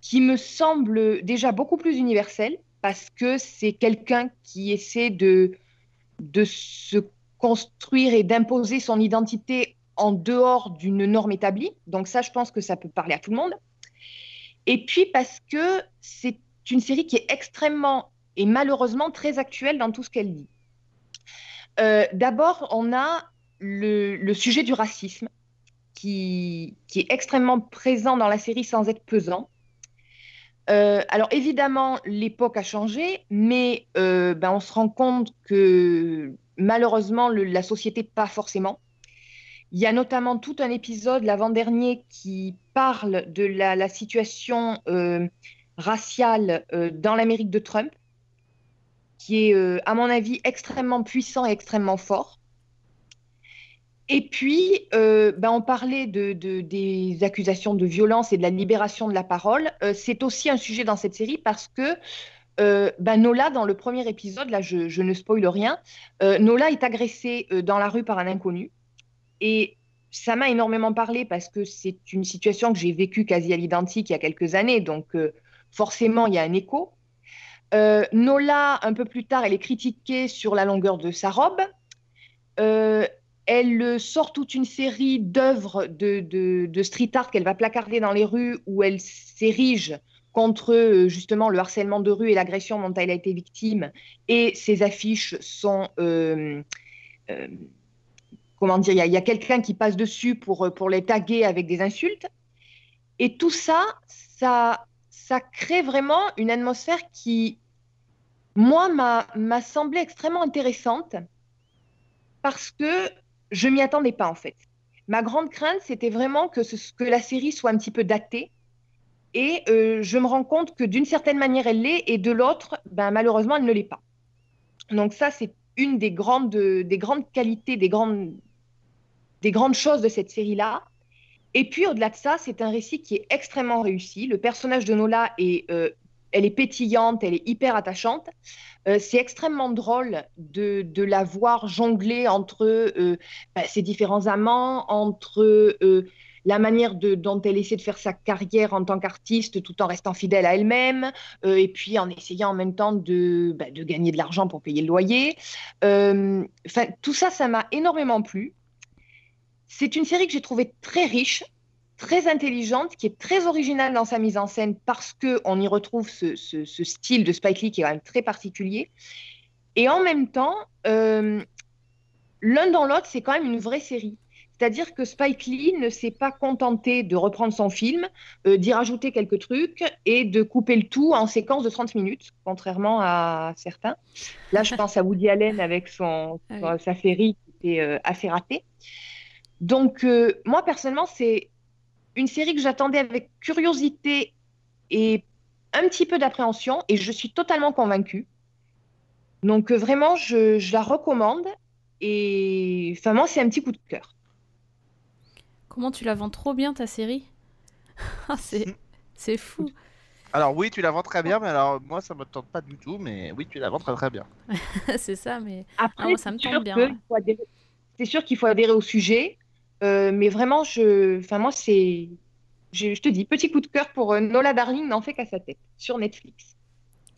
qui me semble déjà beaucoup plus universel, parce que c'est quelqu'un qui essaie de, de se construire et d'imposer son identité en dehors d'une norme établie. Donc ça, je pense que ça peut parler à tout le monde. Et puis parce que c'est une série qui est extrêmement et malheureusement très actuelle dans tout ce qu'elle dit. Euh, D'abord, on a le, sujet du racisme qui est extrêmement présent dans la série sans être pesant. Euh, alors évidemment, l'époque a changé, mais euh, ben, on se rend compte que malheureusement, la société pas forcément. Il y a notamment tout un épisode, l'avant-dernier, qui parle de la, situation euh, raciale dans l'Amérique de Trump, qui est, à mon avis, extrêmement puissant et extrêmement fort. Et puis, euh, ben, on parlait de, de- des accusations de violence et de la libération de la parole. Euh, c'est aussi un sujet dans cette série parce que euh, ben, Nola, dans le premier épisode, là je, ne spoile rien, Nola est agressée dans la rue par un inconnu. Et ça m'a énormément parlé parce que c'est une situation que j'ai vécue quasi à l'identique il y a quelques années. Donc, forcément, il y a un écho. Nola, un peu plus tard, elle est critiquée sur la longueur de sa robe. Elle euh, sort toute une série d'œuvres de, de- street art qu'elle va placarder dans les rues où elle s'érige contre euh, justement le harcèlement de rue et l'agression dont elle a été victime. Et ses affiches sont... euh, comment dire, il y a, quelqu'un qui passe dessus pour, pour les taguer avec des insultes. Et tout ça, ça, ça crée vraiment une atmosphère qui, moi, m'a semblé extrêmement intéressante parce que je m'y attendais pas en fait. Ma grande crainte, c'était vraiment que, ce- que la série soit un petit peu datée. Et euh, je me rends compte que d'une certaine manière, elle l'est, et de l'autre, ben, malheureusement, elle ne l'est pas. Donc ça, c'est une des grandes, des grandes qualités, des grandes, des grandes choses de cette série-là. Et puis, au-delà de ça, c'est un récit qui est extrêmement réussi. Le personnage de Nola est, euh, elle est pétillante, elle est hyper attachante. Euh, c'est extrêmement drôle de, la voir jongler entre euh, bah, ses différents amants, entre euh, la manière dont elle essaie de faire sa carrière en tant qu'artiste tout en restant fidèle à elle-même, et puis en essayant en même temps de, bah, gagner de l'argent pour payer le loyer. Tout ça, ça m'a énormément plu. C'est une série que j'ai trouvée très riche, très intelligente, qui est très originale dans sa mise en scène parce qu'on y retrouve ce, ce- ce style de Spike Lee qui est quand même très particulier. Et en même temps, euh, l'un dans l'autre, c'est quand même une vraie série. C'est-à-dire que Spike Lee ne s'est pas contenté de reprendre son film, euh, d'y rajouter quelques trucs et de couper le tout en séquence de 30 minutes, contrairement à certains. Là, je pense à Woody Allen avec son, Ah oui. sa série qui était euh, assez ratée. Donc, euh, moi, personnellement, c'est une série que j'attendais avec curiosité et un petit peu d'appréhension et je suis totalement convaincue. Donc, euh, vraiment, je, je la recommande et enfin, moi, c'est un petit coup de cœur. Comment tu la vends trop bien ta série? Ah, C'est fou. Alors oui, tu la vends très bien, mais alors moi ça me tente pas du tout, mais oui, tu la vends très très bien. c'est ça, mais Après, Ah, moi, ça me tente bien, ouais. adhérer- c'est sûr qu'il faut adhérer au sujet. Euh, mais vraiment, je, enfin, moi, c'est, je, je te dis, petit coup de cœur pour euh, Nola Darling n'en fait qu'à sa tête sur Netflix.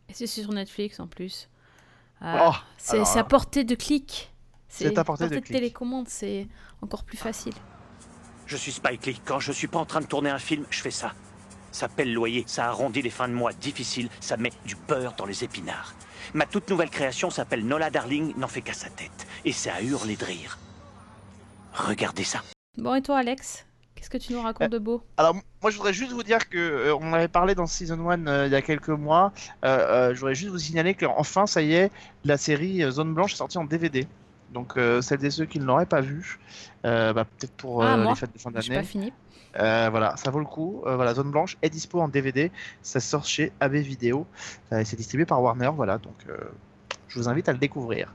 Et c'est sur Netflix en plus. Oh, Ah, c'est à portée de clic. C'est à portée de clic. télécommande, c'est encore plus facile. Je suis Spike Lee. Quand je suis pas en train de tourner un film, je fais ça. Ça pèle loyer, ça arrondit les fins de mois difficiles, ça met du beurre dans les épinards. Ma toute nouvelle création s'appelle Nola Darling, n'en fait qu'à sa tête. Et c'est à hurler de rire. Regardez ça. Bon, et toi, Alex Qu'est-ce que tu nous racontes de beau? Alors, moi, je voudrais juste vous dire que euh, on avait parlé dans Season 1 euh, il y a quelques mois. Euh, euh, je voudrais juste vous signaler qu'enfin, ça y est, la série euh, Zone Blanche est sortie en DVD. Donc, euh, celles et ceux qui ne l'auraient pas vu, euh, bah, peut-être pour Ah, euh, les fêtes de fin J'ai pas d'année. fini. Euh, voilà, ça vaut le coup. Euh, voilà, Zone Blanche est dispo en DVD. Ça sort chez AB Vidéo. Euh, c'est distribué par Warner. Voilà, donc euh, je vous invite à le découvrir.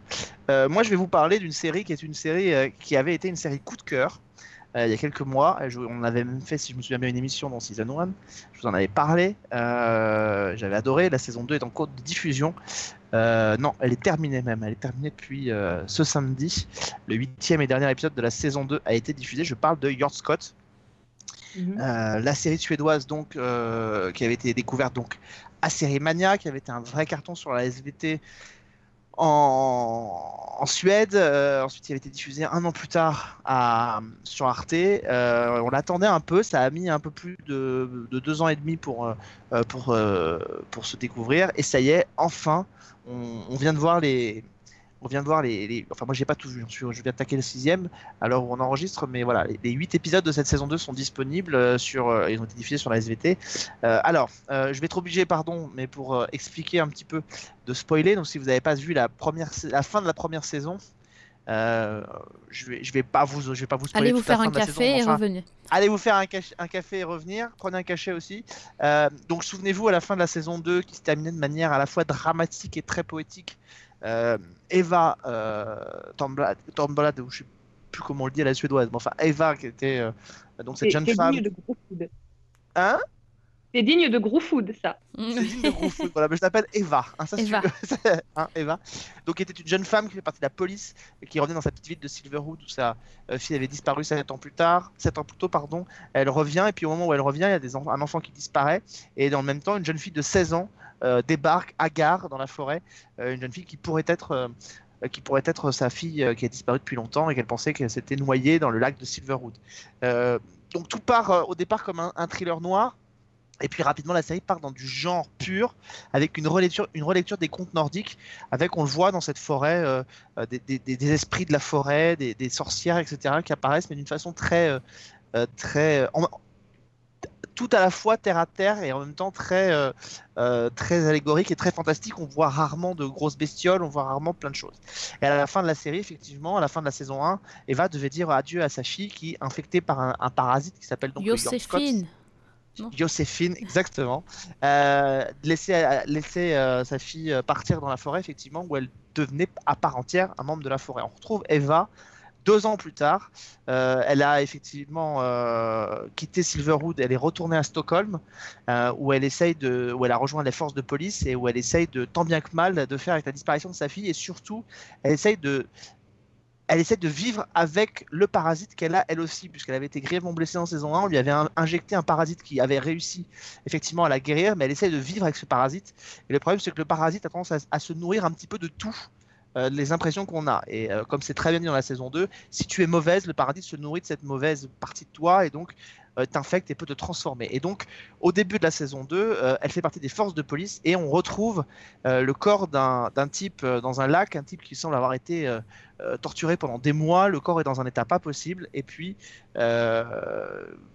Euh, moi, je vais vous parler d'une série qui est une série euh, qui avait été une série coup de cœur. euh, il y a quelques mois, Je- on avait même fait, si je me souviens bien, une émission dans Season 1. Je vous en avais parlé. J'avais adoré. La saison 2 est en cours de diffusion. Non, elle est terminée même. Elle est terminée depuis ce samedi. Le huitième et dernier épisode de la saison 2 a été diffusé. Je parle de Yard Scott. Mhm. Euh, la série suédoise donc euh, qui avait été découverte donc à Série Mania, qui avait été un vrai carton sur la SVT en, Suède. Euh, ensuite, il avait été diffusé un an plus tard sur Arte. Euh, on l'attendait un peu, ça a mis un peu plus de, de deux ans et demi pour, euh, pour, se découvrir. Et ça y est, enfin, on vient de voir les. On vient de voir les, les- Enfin, moi, j'ai pas tout vu. suis- Je viens de taquer le sixième où on enregistre, mais voilà, les, huit épisodes de cette saison 2 sont disponibles euh, sur. euh, ils ont été diffusés sur la SVT. Euh, alors, euh, je vais être obligé, pardon, mais pour expliquer un petit peu de spoiler. Donc, si vous n'avez pas vu la première, la fin de la première saison, euh, je vais, je vais pas vous, je vais pas vous spoiler. Allez vous faire un café saison, et enfin, revenez. Allez vous faire un, café et revenir. Prenez un cachet aussi. Euh, donc souvenez-vous à la fin de la saison 2 qui se terminait de manière à la fois dramatique et très poétique. Euh, Eva euh, Tornblad, Tornblad, ou je sais plus comment on le dit à la suédoise, mais enfin Eva qui était euh, donc cette jeune c'est femme. digne de gros food. Hein? C'est digne de gros food, ça. C'est digne de gros foot. Voilà, mais je l'appelle Eva. hein, ça, Eva. veux. Hein, Eva. Donc, qui était une jeune femme qui fait partie de la police et qui revenait dans sa petite ville de Silverwood où sa fille avait disparu sept ans plus tard, sept ans plus tôt, pardon. Elle revient et puis au moment où elle revient, il y a des enf- un enfant qui disparaît et dans le même temps, une jeune fille de 16 ans débarque à gare dans la forêt. Euh, une jeune fille qui pourrait être euh, qui pourrait être sa fille euh, qui a disparu depuis longtemps et qu'elle pensait qu'elle s'était noyée dans le lac de Silverwood. Euh, donc tout part euh, au départ comme un, thriller noir. Et puis rapidement, la série part dans du genre pur, avec une relecture, une relecture des contes nordiques, avec, on le voit dans cette forêt, euh, euh, des, des- esprits de la forêt, des, sorcières, etc., qui apparaissent, mais d'une façon très, euh, euh, très, tout à la fois terre à terre et en même temps très, euh, euh, très allégorique et très fantastique. On voit rarement de grosses bestioles, on voit rarement plein de choses. Et à la fin de la série, effectivement, à la fin de la saison 1, Eva devait dire adieu à sa fille qui est infectée par un, un parasite qui s'appelle donc. Joséphine. Joséphine, exactement. Euh, laisser laisser euh, sa fille partir dans la forêt, effectivement, où elle devenait à part entière un membre de la forêt. On retrouve Eva deux ans plus tard. Euh, elle a effectivement euh, quitté Silverwood, elle est retournée à Stockholm, euh, où elle essaye de, où elle a rejoint les forces de police et où elle essaye de tant bien que mal de faire avec la disparition de sa fille et surtout, elle essaye de elle essaie de vivre avec le parasite qu'elle a elle aussi, puisqu'elle avait été grièvement blessée en saison 1. On lui avait injecté un parasite qui avait réussi effectivement à la guérir, mais elle essaie de vivre avec ce parasite. Et le problème, c'est que le parasite a tendance à se nourrir un petit peu de tout. Euh, les impressions qu'on a. Et euh, comme c'est très bien dit dans la saison 2, si tu es mauvaise, le parasite se nourrit de cette mauvaise partie de toi et donc t'infecte et peut te transformer. Et donc, au début de la saison 2, euh, elle fait partie des forces de police et on retrouve euh, le corps d'un type euh, dans un lac, un type qui semble avoir été euh, euh, torturé pendant des mois. Le corps est dans un état pas possible. Et puis, euh,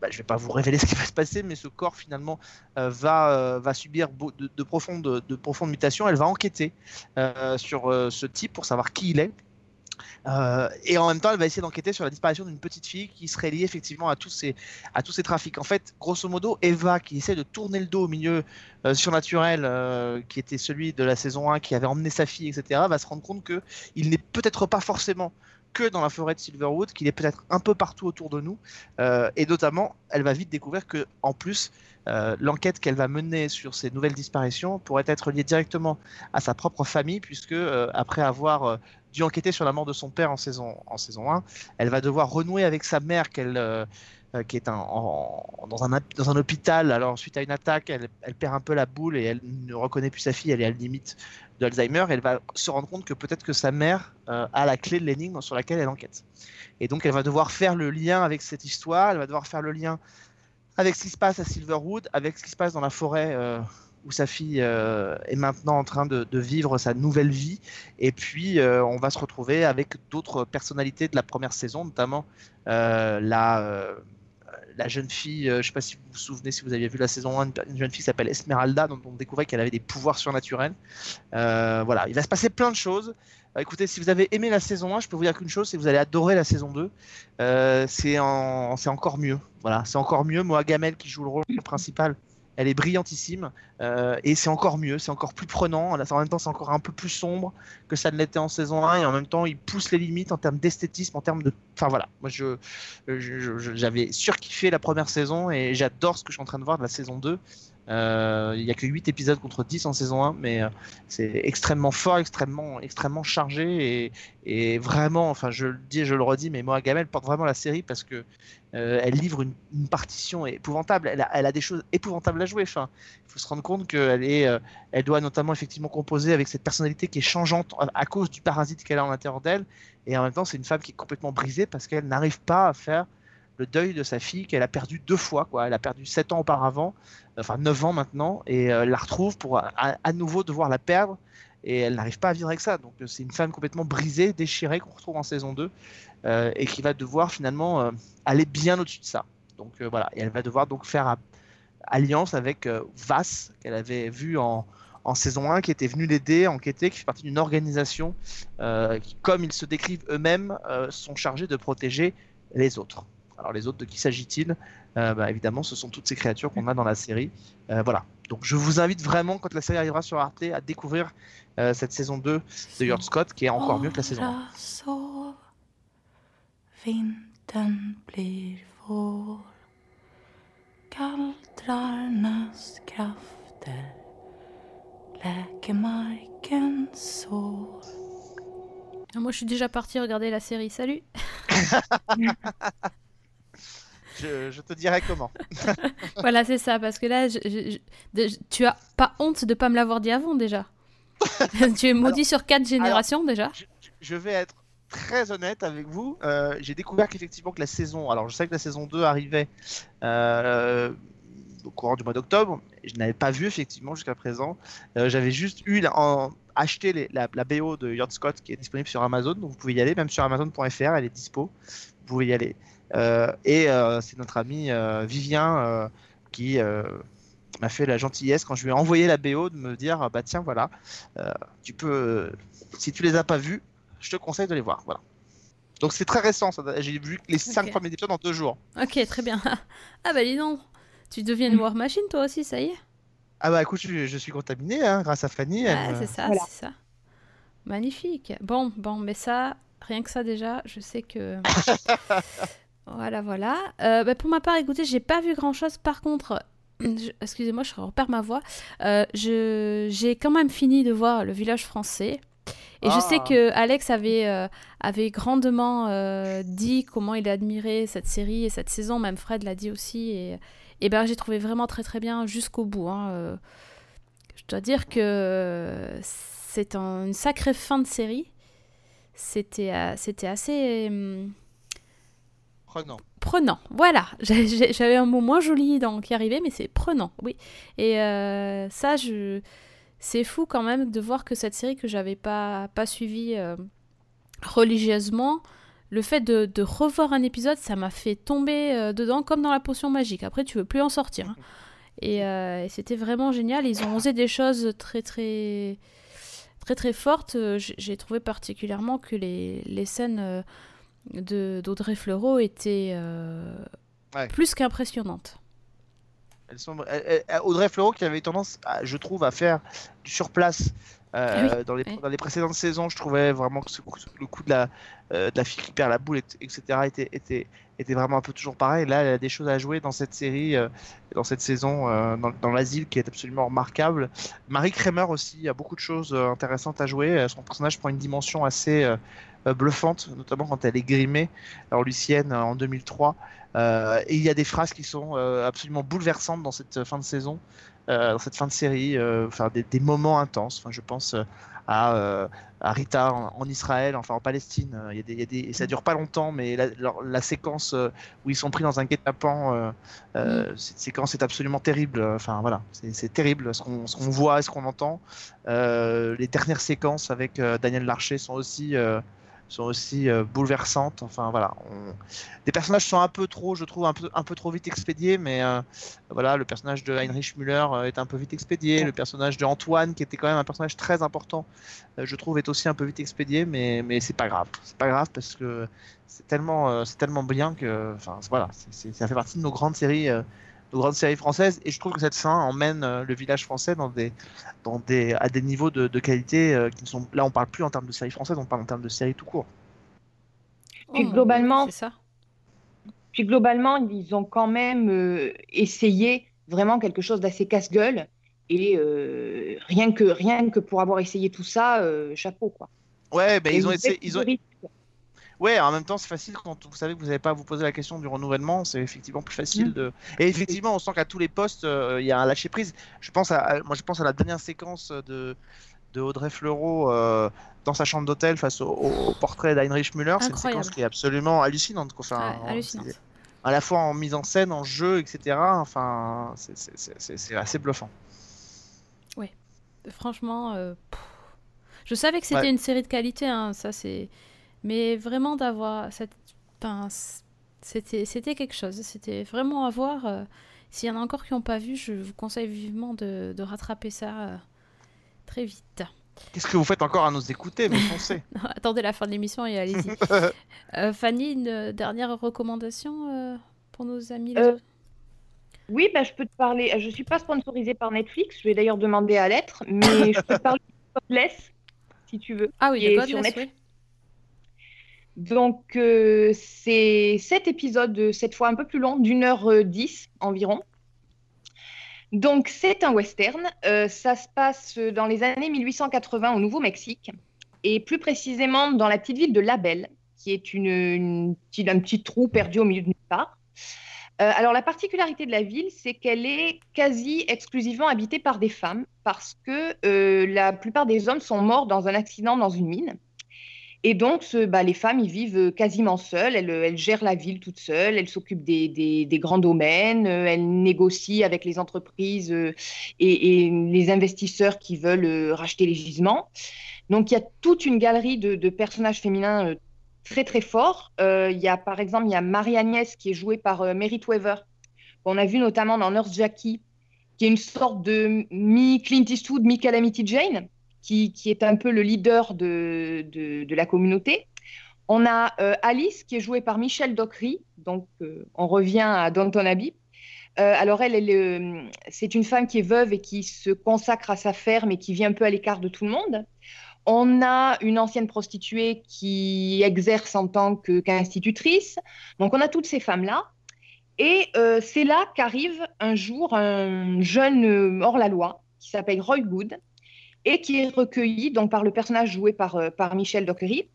bah, je vais pas vous révéler ce qui va se passer, mais ce corps finalement euh, va, euh, va subir de, de profondes, de profondes mutations. Elle va enquêter euh, sur euh, ce type pour savoir qui il est. Euh, et en même temps, elle va essayer d'enquêter sur la disparition d'une petite fille qui serait liée effectivement à tous ces, trafics. En fait, grosso modo, Eva, qui essaie de tourner le dos au milieu euh, surnaturel, euh, qui était celui de la saison 1, qui avait emmené sa fille, etc., va se rendre compte que il n'est peut-être pas forcément que dans la forêt de Silverwood, qu'il est peut-être un peu partout autour de nous. Euh, et notamment, elle va vite découvrir que, en plus, euh, l'enquête qu'elle va mener sur ces nouvelles disparitions pourrait être liée directement à sa propre famille, puisque euh, après avoir dû enquêter sur la mort de son père en saison, en saison 1. Elle va devoir renouer avec sa mère qu'elle, euh, qui est dans, un, hôpital. Alors, suite à une attaque, elle, perd un peu la boule et elle ne reconnaît plus sa fille. Elle est à la limite de Alzheimer. Elle va se rendre compte que peut-être que sa mère euh, a la clé de l'énigme sur laquelle elle enquête. Et donc, elle va devoir faire le lien avec cette histoire. Elle va devoir faire le lien avec ce qui se passe à Silverwood, avec ce qui se passe dans la forêt euh, où sa fille est maintenant en train de, vivre sa nouvelle vie. Et puis, on va se retrouver avec d'autres personnalités de la première saison, notamment la, la jeune fille, euh, je ne sais pas si vous vous souvenez, si vous aviez vu la saison 1, une, une jeune fille s'appelle Esmeralda, dont on découvrait qu'elle avait des pouvoirs surnaturels. Euh, voilà, il va se passer plein de choses. Euh, écoutez, si vous avez aimé la saison 1, je peux vous dire qu'une chose, c'est que vous allez adorer la saison 2. Euh, c'est en... c'est encore mieux. Voilà, c'est encore mieux. Moa Gamel qui joue le rôle principal, elle est brillantissime. Euh, et c'est encore mieux, c'est encore plus prenant. En même temps, c'est encore un peu plus sombre que ça ne l'était en saison 1. Et en même temps, il pousse les limites en termes d'esthétisme, en termes de. Enfin voilà, moi je- j'avais surkiffé la première saison et j'adore ce que je suis en train de voir de la saison 2. Euh, Il y a que 8 épisodes contre 10 en saison 1, mais euh, c'est extrêmement fort, extrêmement, extrêmement chargé et, vraiment, enfin je le dis et je le redis, mais Moa Gamel porte vraiment la série parce que euh, elle livre une, partition épouvantable. Elle a, des choses épouvantables à jouer. Il faut se rendre compte qu'elle est, elle doit notamment effectivement composer avec cette personnalité qui est changeante à cause du parasite qu'elle a en l'intérieur d'elle, et en même temps c'est une femme qui est complètement brisée parce qu'elle n'arrive pas à faire le deuil de sa fille qu'elle a perdu deux fois. Quoi. Elle a perdu 7 ans auparavant, enfin 9 ans maintenant, et euh, la retrouve pour à, à nouveau devoir la perdre, et elle n'arrive pas à vivre avec ça. Donc euh, c'est une femme complètement brisée, déchirée qu'on retrouve en saison 2, euh, et qui va devoir finalement euh, aller bien au-dessus de ça. Donc euh, voilà, et elle va devoir donc faire alliance avec euh, Vass, qu'elle avait vu en, en saison 1, qui était venu l'aider, enquêter, qui fait partie d'une organisation euh, qui, comme ils se décrivent eux-mêmes, euh, sont chargés de protéger les autres. Alors les autres, de qui s'agit-il Euh, bah, Évidemment, ce sont toutes ces créatures qu'on a dans la série. Euh, voilà. Donc je vous invite vraiment, quand la série arrivera sur Arte, à découvrir euh, cette saison 2 de Yard Scott, qui est encore mieux que la saison 1. Bara sov. Vintern blir vår. Gallrarnas krafter läker markens sår. Ah, Moi, je suis déjà partie regarder la série. Salut Je, je te dirai comment. Voilà, c'est ça, parce que là, je- je- je- de- tu as pas honte de pas me l'avoir dit avant déjà. tu es maudit sur quatre générations déjà. je, vais être très honnête avec vous. Euh, j'ai découvert qu'effectivement que la saison, alors je sais que la saison 2 arrivait euh, au courant du mois d'octobre. Je n'avais pas vu effectivement jusqu'à présent. Euh, J'avais juste eu en, acheté les- la, la BO de Yard Scott qui est disponible sur Amazon, donc vous pouvez y aller, même sur Amazon.fr, elle est dispo. Vous pouvez y aller. Euh, et euh, c'est notre ami euh, Vivien qui m'a fait la gentillesse quand je lui ai envoyé la BO de me dire ah bah tiens voilà tu peux si tu les as pas vus je te conseille de les voir voilà donc c'est très récent j'ai vu les cinq Ok. premiers épisodes en deux jours Ok, très bien. Ah bah dis donc, tu deviens une War Machine toi aussi, ça y est. ah bah écoute je, je suis contaminé hein, grâce à Fanny elle Ah, c'est ça, Voilà. c'est ça. Magnifique. Bon, bon, mais ça, rien que ça déjà, je sais que. voilà, voilà. Euh, bah, pour ma part, écoutez, j'ai pas vu grand chose. Par contre, je- excusez-moi, je repère ma voix. Euh, je... J'ai quand même fini de voir Le Village français. Et je sais Ah. que Alex avait, euh, avait grandement euh, dit comment il admirait cette série et cette saison. Même Fred l'a dit aussi. Et, et ben, j'ai trouvé vraiment très très bien jusqu'au bout. hein. Euh, je dois dire que c'est un- une sacrée fin de série. C'était euh, c'était assez hum, prenant prenant. Voilà, j'avais un mot moins joli dans, qui arrivait, mais c'est prenant, oui. Et euh, ça, je... c'est fou quand même de voir que cette série que j'avais pas, pas suivie euh, religieusement, le fait de, de revoir un épisode, ça m'a fait tomber euh, dedans comme dans la potion magique. Après, tu veux plus en sortir. hein. Et, euh, et c'était vraiment génial. Ils ont osé des choses très très très très fortes. Euh, J'ai trouvé particulièrement que les, les scènes d'Audrey Fleurot étaient euh, Ouais. plus qu'impressionnantes. Elles sont, elles- elles- Audrey Fleurot qui avait tendance, à- je trouve, à faire du surplace euh, Oui, dans, les, oui. dans les précédentes saisons. Je trouvais vraiment que ce- le coup de la, euh, de la fille qui perd la boule, et- etc., était, était, était vraiment un peu toujours pareil. Là, elle a des choses à jouer dans cette série, euh, dans cette saison, dans, dans l'asile, qui est absolument remarquable. Marie Kremer aussi a beaucoup de choses intéressantes à jouer. Son personnage prend une dimension assez bluffante, notamment quand elle est grimée en Lucienne en 2003. Euh, et il y a des phrases qui sont euh, absolument bouleversantes dans cette fin de saison, euh, dans cette fin de série, enfin des, des moments intenses. Enfin, je pense à, à Rita en, en Israël, enfin en Palestine. Il y a des, il y a des, et ça dure pas longtemps, mais la, séquence où ils sont pris dans un guet-apens, euh, cette séquence est absolument terrible. Enfin voilà, c'est terrible ce qu'on voit et ce qu'on entend. Les dernières séquences avec Daniel Larcher sont aussi sont aussi euh, bouleversantes. Enfin voilà, on- les personnages sont un peu trop, je trouve, un peu, un peu trop vite expédiés, mais euh, voilà, le personnage de Heinrich Müller euh, est un peu vite expédié, le personnage de Antoine, qui était quand même un personnage très important, je trouve, est aussi un peu vite expédié, mais, mais c'est pas grave, c'est pas grave parce que c'est tellement, c'est tellement bien que, enfin voilà, c'est- ça fait partie de nos grandes séries. Nos grandes séries françaises et je trouve que cette fin emmène euh, le village français dans des, dans des, à des niveaux de, de qualité euh, qui ne sont là on parle plus en termes de séries françaises on parle en termes de séries tout court Puis mon globalement- Dieu, C'est ça. Puis globalement, ils ont quand même euh, essayé vraiment quelque chose d'assez casse-gueule. Et euh, rien que, rien que pour avoir essayé tout ça, euh, chapeau quoi. ouais ben ils ont essayé ils ont. Ouais, en même temps, c'est facile quand vous savez que vous n'avez pas à vous poser la question du renouvellement, c'est effectivement plus facile Mm. de. Et effectivement, on sent qu'à tous les postes, euh, il y a un lâcher prise. Je pense à, à- moi, je pense à la dernière séquence de de Audrey Fleurot euh, dans sa chambre d'hôtel face au, portrait d'Heinrich Müller. C'est une séquence qui est absolument hallucinante. Quoi. Enfin, Ouais, hallucinante. à la fois en mise en scène, en jeu, etc. Enfin, c'est- assez bluffant. Franchement, euh, je savais que c'était Ouais. une série de qualité, hein, ça c'est. Mais vraiment d'avoir cette. enfin, c'était, c'était quelque chose. C'était vraiment à voir. euh, S'il y en a encore qui n'ont pas vu, je vous conseille vivement de, de rattraper ça euh, très vite. Qu'est-ce que vous faites encore à nous écouter? Mais foncez. Attendez la fin de l'émission et allez-y. Euh, Fanny, une dernière recommandation euh, pour nos amis les Euh, autres? Oui, bah, je peux te parler. Je ne suis pas sponsorisée par Netflix. Je vais d'ailleurs demander à l'être. Mais je peux te parler de Godless, si tu veux. Ah oui, Godless, sur Netflix. oui. Donc, euh, c'est sept épisodes, euh, cette fois un peu plus long, d'une heure euh, dix environ. Donc, c'est un western. Ça se passe dans les années 1880 au Nouveau-Mexique, et plus précisément dans la petite ville de Label, qui est une, un petit trou perdu au milieu de nulle part. Alors, la particularité de la ville, c'est qu'elle est quasi exclusivement habitée par des femmes, parce que la plupart des hommes sont morts dans un accident dans une mine. Et donc, bah, les femmes, ils vivent quasiment seules. Elles, elles gèrent la ville toutes seules. Elles s'occupent des, grands domaines. euh, Elles négocient avec les entreprises euh, et, les investisseurs qui veulent euh, racheter les gisements. Donc, il y a toute une galerie de, personnages féminins euh, très, très forts. Euh, il y a, par exemple, il y a Marie-Agnès qui est jouée par euh, Merit Weaver, qu'on a vu notamment dans Nurse Jackie, qui est une sorte de mi-Clint Eastwood, mi-Calamity Jane qui, est un peu le leader de, la communauté. On a euh, Alice, qui est jouée par Michelle Dockery, donc euh, on revient à Downton Abbey. Euh, alors elle, elle est, c'est une femme qui est veuve et qui se consacre à sa ferme et qui vit un peu à l'écart de tout le monde. On a une ancienne prostituée qui exerce en tant qu'institutrice. Donc on a toutes ces femmes-là. Et c'est là qu'arrive un jour un jeune hors-la-loi qui s'appelle Roy Good, et qui est recueilli donc, par le personnage joué par, euh, par Michel Dockery.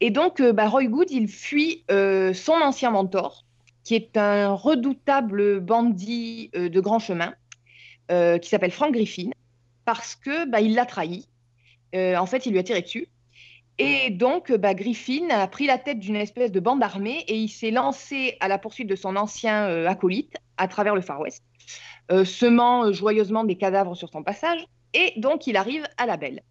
Et donc, euh, bah, Roy Good, il fuit euh, son ancien mentor, qui est un redoutable bandit de grand chemin, qui s'appelle Frank Griffin, parce que bah, il l'a trahi. En fait, il lui a tiré dessus. Et donc, bah, Griffin a pris la tête d'une espèce de bande armée et il s'est lancé à la poursuite de son ancien acolyte à travers le Far West, semant joyeusement des cadavres sur son passage. Et donc, il arrive à la belle.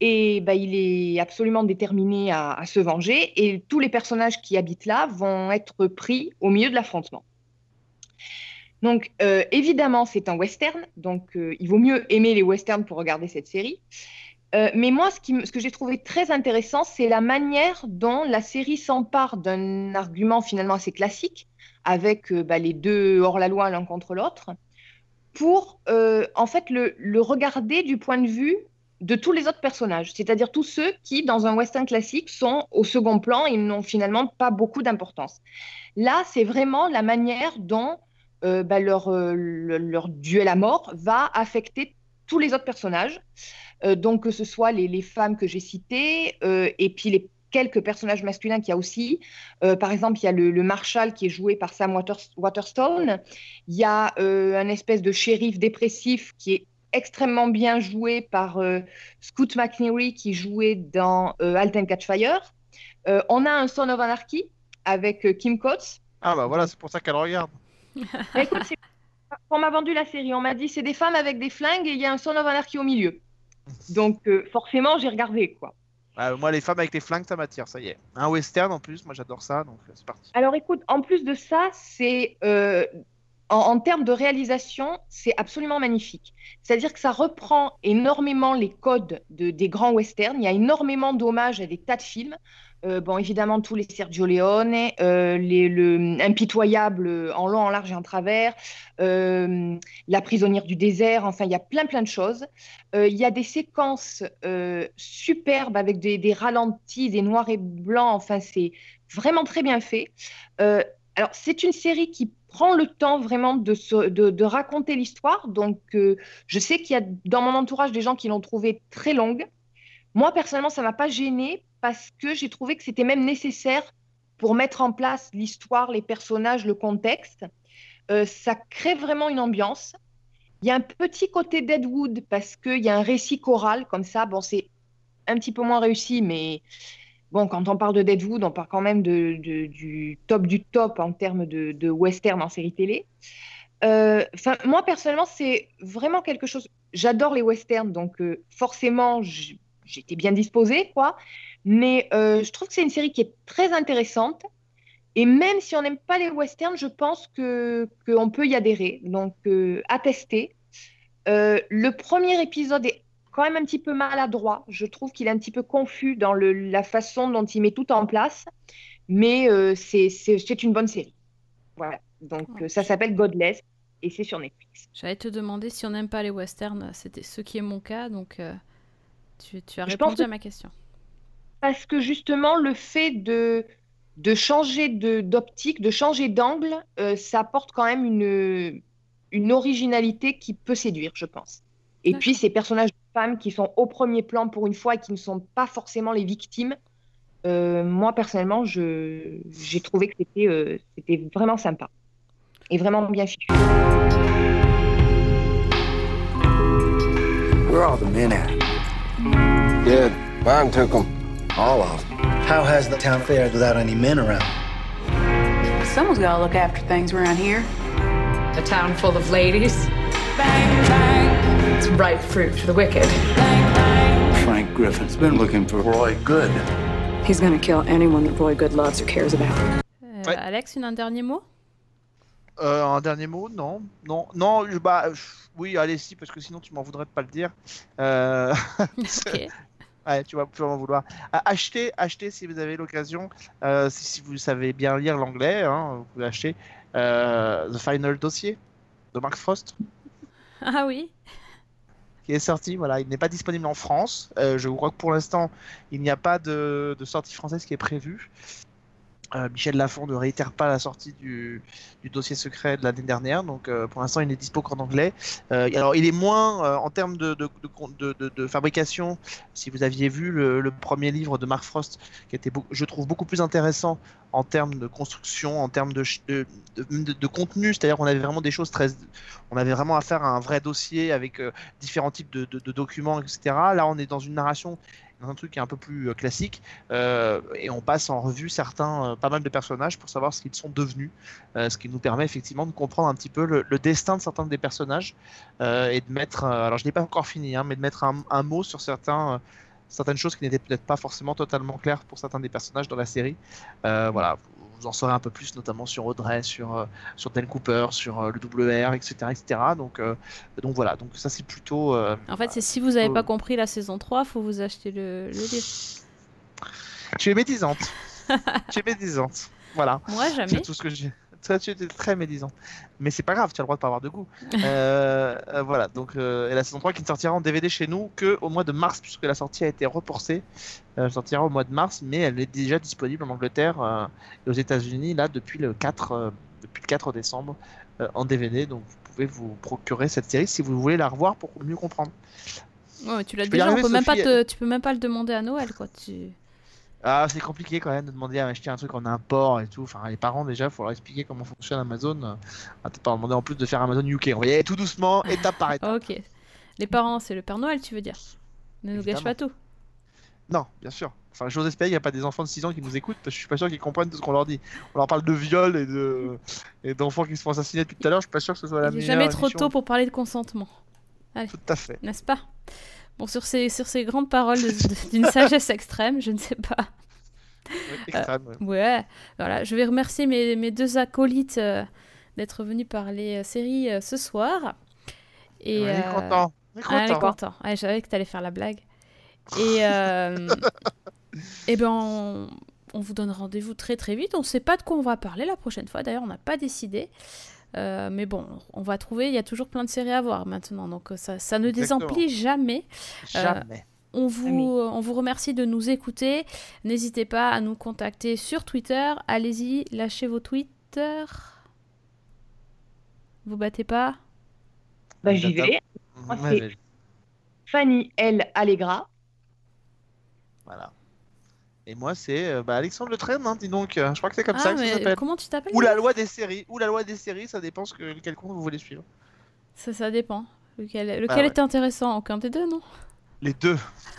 Et bah, il est absolument déterminé à, se venger. Et tous les personnages qui habitent là vont être pris au milieu de l'affrontement. Donc, euh, évidemment, c'est un western. Donc, euh, il vaut mieux aimer les westerns pour regarder cette série. Euh, mais moi, ce, que j'ai trouvé très intéressant, c'est la manière dont la série s'empare d'un argument finalement assez classique, avec bah, les deux hors-la-loi l'un contre l'autre, pour euh, en fait le, regarder du point de vue de tous les autres personnages, c'est-à-dire tous ceux qui, dans un western classique, sont au second plan et n'ont finalement pas beaucoup d'importance. Là, c'est vraiment la manière dont euh, bah, leur, euh, le- leur duel à mort va affecter tous les autres personnages. Donc, que ce soit les, les femmes que j'ai citées et puis les quelques personnages masculins qu'il y a aussi. Euh, par exemple, il y a le, le Marshal qui est joué par Sam Waters- Waterstone. Il y a euh, un espèce de shérif dépressif qui est extrêmement bien joué par euh, Scoot McNeary qui jouait dans euh, Halt and Catch Fire. Euh, on a un Son of Anarchy avec euh, Kim Coates. Ah bah voilà, c'est pour ça qu'elle regarde. Bah, écoute, on m'a vendu la série, on m'a dit c'est des femmes avec des flingues et il y a un Son of Anarchy au milieu. Donc euh, forcément, j'ai regardé quoi. Ah, moi, les femmes avec les flingues, ça m'attire, ça y est. Un western en plus, moi j'adore ça, donc euh, c'est parti. Alors écoute, en plus de ça, c'est euh, en, termes de réalisation, c'est absolument magnifique. C'est-à-dire que ça reprend énormément les codes de, des grands westerns. Il y a énormément d'hommages à des tas de films. Euh, bon, évidemment, tous les Sergio Leone, euh, les, le en long, en large et en travers, euh, La prisonnière du désert, enfin, il y a plein, plein de choses. Euh, il y a des séquences superbes avec des, ralentis, des noirs et blancs, enfin, c'est vraiment très bien fait. Alors, c'est une série qui prend le temps vraiment de, de, raconter l'histoire. Donc, je sais qu'il y a dans mon entourage des gens qui l'ont trouvée très longue. Moi, personnellement, ça m'a pas gênée parce que j'ai trouvé que c'était même nécessaire pour mettre en place l'histoire, les personnages, le contexte. Euh, ça crée vraiment une ambiance. Il y a un petit côté Deadwood parce qu'il y a un récit choral comme ça. Bon, c'est un petit peu moins réussi, mais bon, quand on parle de Deadwood, on parle quand même du top du top en termes de, de western en série télé. Euh, moi personnellement, c'est vraiment quelque chose. J'adore les westerns, donc euh, forcément, j'étais bien disposée, quoi. Mais euh, je trouve que c'est une série qui est très intéressante. Et même si on n'aime pas les westerns, je pense que qu'on peut y adhérer. Donc, euh, à tester. Euh, le premier épisode est quand même un petit peu maladroit. Je trouve qu'il est un petit peu confus dans le- la façon dont il met tout en place. Mais euh, c'est une bonne série. Voilà. Donc, ça s'appelle Godless et c'est sur Netflix. J'allais te demander si on n'aime pas les westerns, c'était ce qui est mon cas, donc euh, tu, tu as Je répondu pense à ma question. Parce que justement, le fait de, de changer de- d'optique, de, changer d'angle, euh, ça apporte quand même une, une originalité qui peut séduire, je pense. Et puis, ces personnages de femmes qui sont au premier plan pour une fois et qui ne sont pas forcément les victimes, euh, moi, personnellement, je- j'ai trouvé que c'était euh, c'était vraiment sympa et vraiment bien fichu. Where are the men at? Good. Mine took them. All of them. How has the town fared without any men around? Someone's got to look after things around here. A town full of ladies. Bang, bang. It's ripe fruit for the wicked. Frank Griffin's been looking for Roy Good. He's gonna kill anyone that Roy Good loves or cares about. Euh, Ouais. Alex, une, un dernier mot Euh, un dernier mot Non, non, non. je- Bah, je- oui, allez si, parce que sinon tu m'en voudrais de pas le dire. Euh, Ok. Ouais, tu vas, vas m'en vouloir. Achetez, achetez si vous avez l'occasion, euh, si, si vous savez bien lire l'anglais, hein, vous pouvez acheter euh, The Final Dossier de Mark Frost, Ah oui qui est sorti. Voilà, il n'est pas disponible en France. Euh, je crois que pour l'instant, il n'y a pas de, de sortie française qui est prévue. Euh, Michel Lafon ne réitère pas la sortie du, dossier secret de l'année dernière, donc euh, pour l'instant il n'est dispo qu'en anglais. Euh, alors il est moins en termes de, fabrication. Si vous aviez vu le, premier livre de Mark Frost, qui était, je trouve, beaucoup plus intéressant en termes de construction, en termes de, contenu, c'est-à-dire qu'on avait vraiment des choses très, on avait vraiment affaire à un vrai dossier avec différents types de documents, etc. Là, on est dans une narration, dans un truc qui est un peu plus euh, classique, euh, et on passe en revue certains, euh, pas mal de personnages pour savoir ce qu'ils sont devenus, ce qui nous permet effectivement de comprendre un petit peu le, destin de certains des personnages et de mettre, alors je n'ai pas encore fini, hein, mais de mettre un, mot sur certains. certaines choses qui n'étaient peut-être pas forcément totalement claires pour certains des personnages dans la série. Voilà, vous en saurez un peu plus, notamment sur Audrey, sur, euh, sur Dan Cooper, sur euh, le WR, etc. etc. Donc, euh, donc voilà, donc ça c'est plutôt. En fait, c'est si vous n'avez pas compris la saison 3, faut vous acheter le, le livre. Tu es médisante. tu es médisante. Voilà. Moi, C'est jamais. tout ce que j'ai. Tu étais très médisant. Mais c'est pas grave, tu as le droit de pas avoir de goût. Euh, euh, voilà, donc euh, et la saison 3 qui ne sortira en DVD chez nous que au mois de mars, puisque la sortie a été reportée. Euh, elle sortira au mois de mars, mais elle est déjà disponible en Angleterre et aux États-Unis là depuis le 4, euh, depuis le 4 décembre en DVD. Donc vous pouvez vous procurer cette série si vous voulez la revoir pour mieux comprendre. Ouais, tu l'as déjà, on peut même pas Sophie. te- tu peux même pas le demander à Noël, quoi. Tu... Ah, c'est compliqué quand même de demander à acheter un truc en import et tout. Enfin, les parents déjà, faut leur expliquer comment fonctionne Amazon. Euh, On va peut-être pas demander en plus de faire Amazon UK. On va y aller tout doucement, étape par étape. Ok. Les parents, c'est le Père Noël, tu veux dire? Ne nous gâche pas tout. Non, bien sûr. Enfin, j'ose espérer qu'il n'y a pas des enfants de 6 ans qui nous écoutent parce que je suis pas sûr qu'ils comprennent tout ce qu'on leur dit. On leur parle de viol et de et d'enfants qui se font assassiner depuis tout à l'heure. Je suis pas sûr que ce soit la Il meilleure. jamais trop émission. tôt pour parler de consentement. Allez, Tout à fait. n'est-ce pas? Bon, sur ces, sur ces grandes paroles d'une sagesse extrême, je ne sais pas. Extrême, ouais. Ouais, voilà. Je vais remercier mes, mes deux acolytes euh, d'être venus parler euh, série euh, ce soir. Et, On est euh, content. On est Ah, content. content. Ouais, je savais que tu allais faire la blague. Et, euh, eh ben, on, on vous donne rendez-vous très très vite. On ne sait pas de quoi on va parler la prochaine fois. D'ailleurs, on n'a pas décidé. Euh, mais bon, on va trouver. Il y a toujours plein de séries à voir maintenant. Donc euh, ça, ça ne Exactement. désemplit jamais. Euh, Jamais. On vous, oui. on vous remercie de nous écouter. N'hésitez pas à nous contacter sur Twitter. Allez-y, lâchez vos Twitter. Vous battez pas? Bah, j'y vais. moi, Ouais, Fanny L. Allegra. Voilà. Et moi, c'est euh, bah, Alexandre Le Train, hein, dis donc. Euh, Je crois que c'est comme ça Ah, que ça mais s'appelle. comment tu t'appelles Ou la loi des séries. Ou la loi des séries, ça dépend ce que quel compte vous voulez suivre. Ça, ça dépend. Lequel, lequel Bah ouais. est intéressant Aucun des deux, non? Les deux.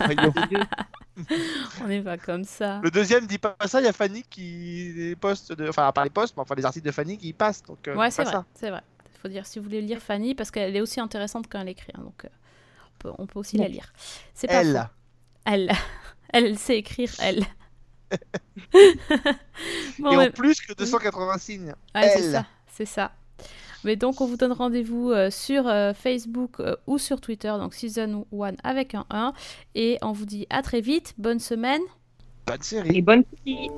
On n'est pas comme ça. Le deuxième dit pas ça, il y a Fanny qui les poste de... enfin pas les posts, mais enfin les articles de Fanny qui y passent. Donc euh, ouais, c'est vrai. C'est vrai. Il faut dire si vous voulez lire Fanny, parce qu'elle est aussi intéressante quand elle écrit. hein, donc, euh, on, peut, on peut aussi la lire. C'est pas Elle. Elle. Elle sait écrire, elle. Bon, Et en plus que 280 signes. Ouais, c'est ça, c'est ça. Mais donc, on vous donne rendez-vous euh, sur euh, Facebook euh, ou sur Twitter, donc Season 1 avec un 1. Et on vous dit à très vite, bonne semaine. Bonne série. Et bonne petite.